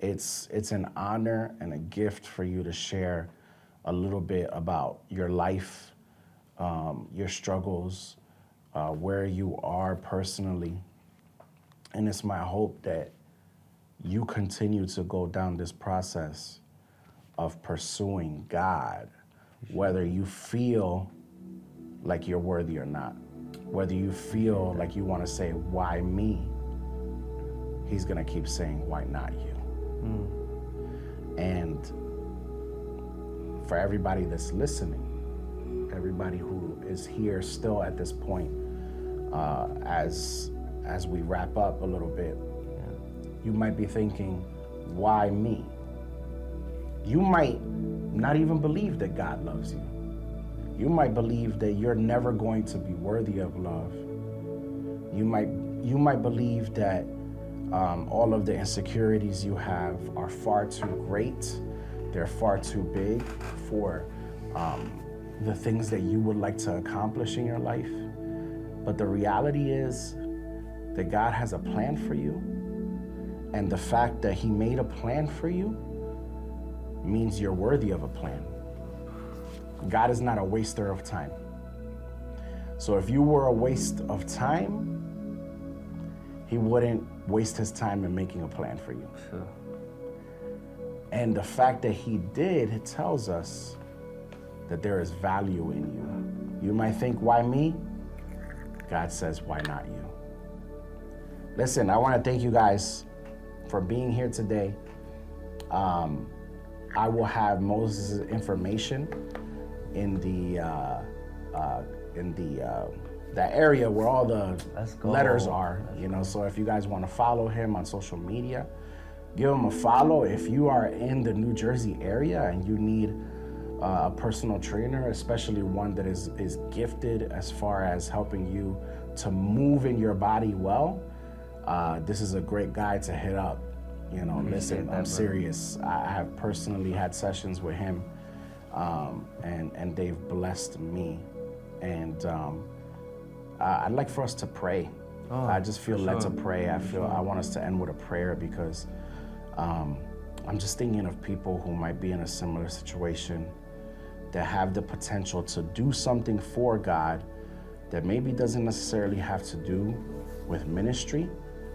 S2: it's it's an honor and a gift for you to share a little bit about your life, um, your struggles, uh, where you are personally. And it's my hope that you continue to go down this process of pursuing God, whether you feel like you're worthy or not, whether you feel like you want to say, Why me? He's going to keep saying, Why not you? And for everybody that's listening, everybody who is here still at this point, uh, as as we wrap up a little bit, you might be thinking, why me? You might not even believe that God loves you. You might believe that you're never going to be worthy of love. You might you might believe that um, all of the insecurities you have are far too great. They're far too big for um, the things that you would like to accomplish in your life. But the reality is that God has a plan for you. And the fact that He made a plan for you means you're worthy of a plan. God is not a waster of time. So if you were a waste of time, He wouldn't waste His time in making a plan for you.
S1: Sure.
S2: And the fact that He did it tells us that there is value in you. You might think, why me? God says, why not you? Listen, I want to thank you guys for being here today. Um, I will have Moises' information in the uh, uh, in the uh, that area where all the
S1: Let's
S2: letters are. You know, so if you guys want to follow him on social media, give him a follow. If you are in the New Jersey area and you need uh, a personal trainer, especially one that is is gifted as far as helping you to move in your body well, uh, this is a great guy to hit up. You know, listen,
S1: that,
S2: I'm
S1: brother.
S2: serious. I have personally had sessions with him, um, and and they've blessed me. And um, uh, I'd like for us to pray.
S1: Oh,
S2: I just feel led to pray. I feel I want us to end with a prayer because um, I'm just thinking of people who might be in a similar situation that have the potential to do something for God that maybe doesn't necessarily have to do with ministry,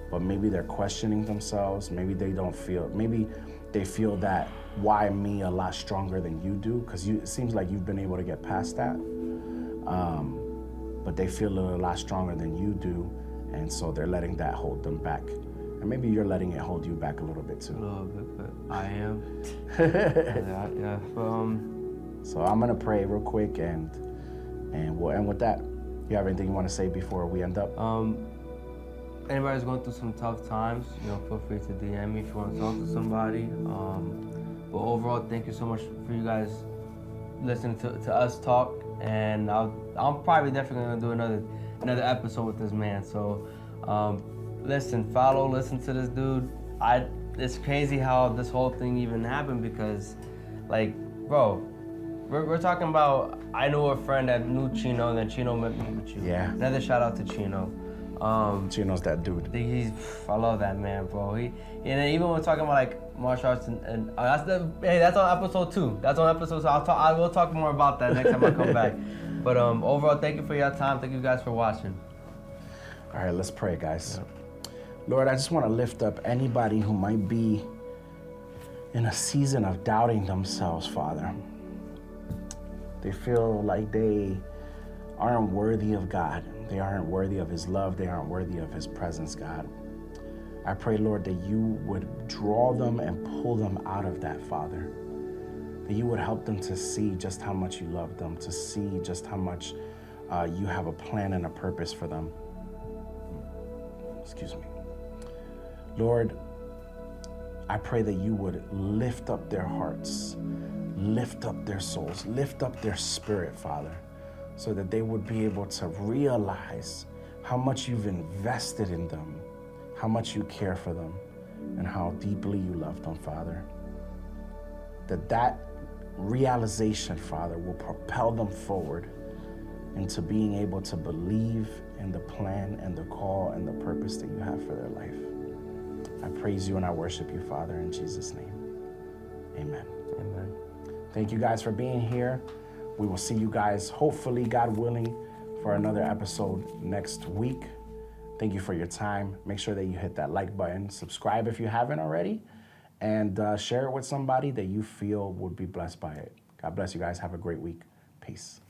S2: but maybe they're questioning themselves. Maybe they don't feel, maybe they feel that why me a lot stronger than you do because you it seems like you've been able to get past that. Um, but they feel a lot stronger than you do, and so they're letting that hold them back. And maybe you're letting it hold you back a little bit too.
S1: A little bit, but I am. yeah, yeah. But, um,
S2: So I'm gonna pray real quick, and and we'll end with that. You have anything you want to say before we end up?
S1: um, anybody's going through some tough times, you know, feel free to DM me if you want to talk to somebody. Um, but overall, thank you so much for you guys listening to, to us talk. And I'll, I'm probably definitely gonna do another another episode with this man. So um, listen, follow, listen to this dude. I it's crazy how this whole thing even happened because, like, bro, we're, we're talking about. I knew a friend that knew Chino, and then Chino met me with you.
S2: Yeah.
S1: Another shout out to Chino. Um,
S2: Chino's that dude.
S1: he's I love that man, bro. He and then even when we're talking about like martial arts and, and uh, that's the hey that's on episode two. That's on episode. So I'll talk. I will talk more about that next time I come back. But um, overall, thank you for your time. Thank you guys for watching.
S2: All right, let's pray, guys. Lord, I just want to lift up anybody who might be in a season of doubting themselves, Father. They feel like they aren't worthy of God. They aren't worthy of His love. They aren't worthy of His presence, God. I pray, Lord, that you would draw them and pull them out of that, Father. That you would help them to see just how much you love them, to see just how much uh, you have a plan and a purpose for them. Excuse me. Lord, I pray that you would lift up their hearts, lift up their souls, lift up their spirit, Father, so that they would be able to realize how much you've invested in them, how much you care for them, and how deeply you love them, Father. That that realization, Father, will propel them forward into being able to believe in the plan and the call and the purpose that you have for their life. I praise you and I worship you, Father, in Jesus' name. Amen.
S1: Amen.
S2: Thank you guys for being here. We will see you guys, hopefully, God willing, for another episode next week. Thank you for your time. Make sure that you hit that like button, subscribe if you haven't already, and uh, share it with somebody that you feel would be blessed by it. God bless you guys. Have a great week. Peace.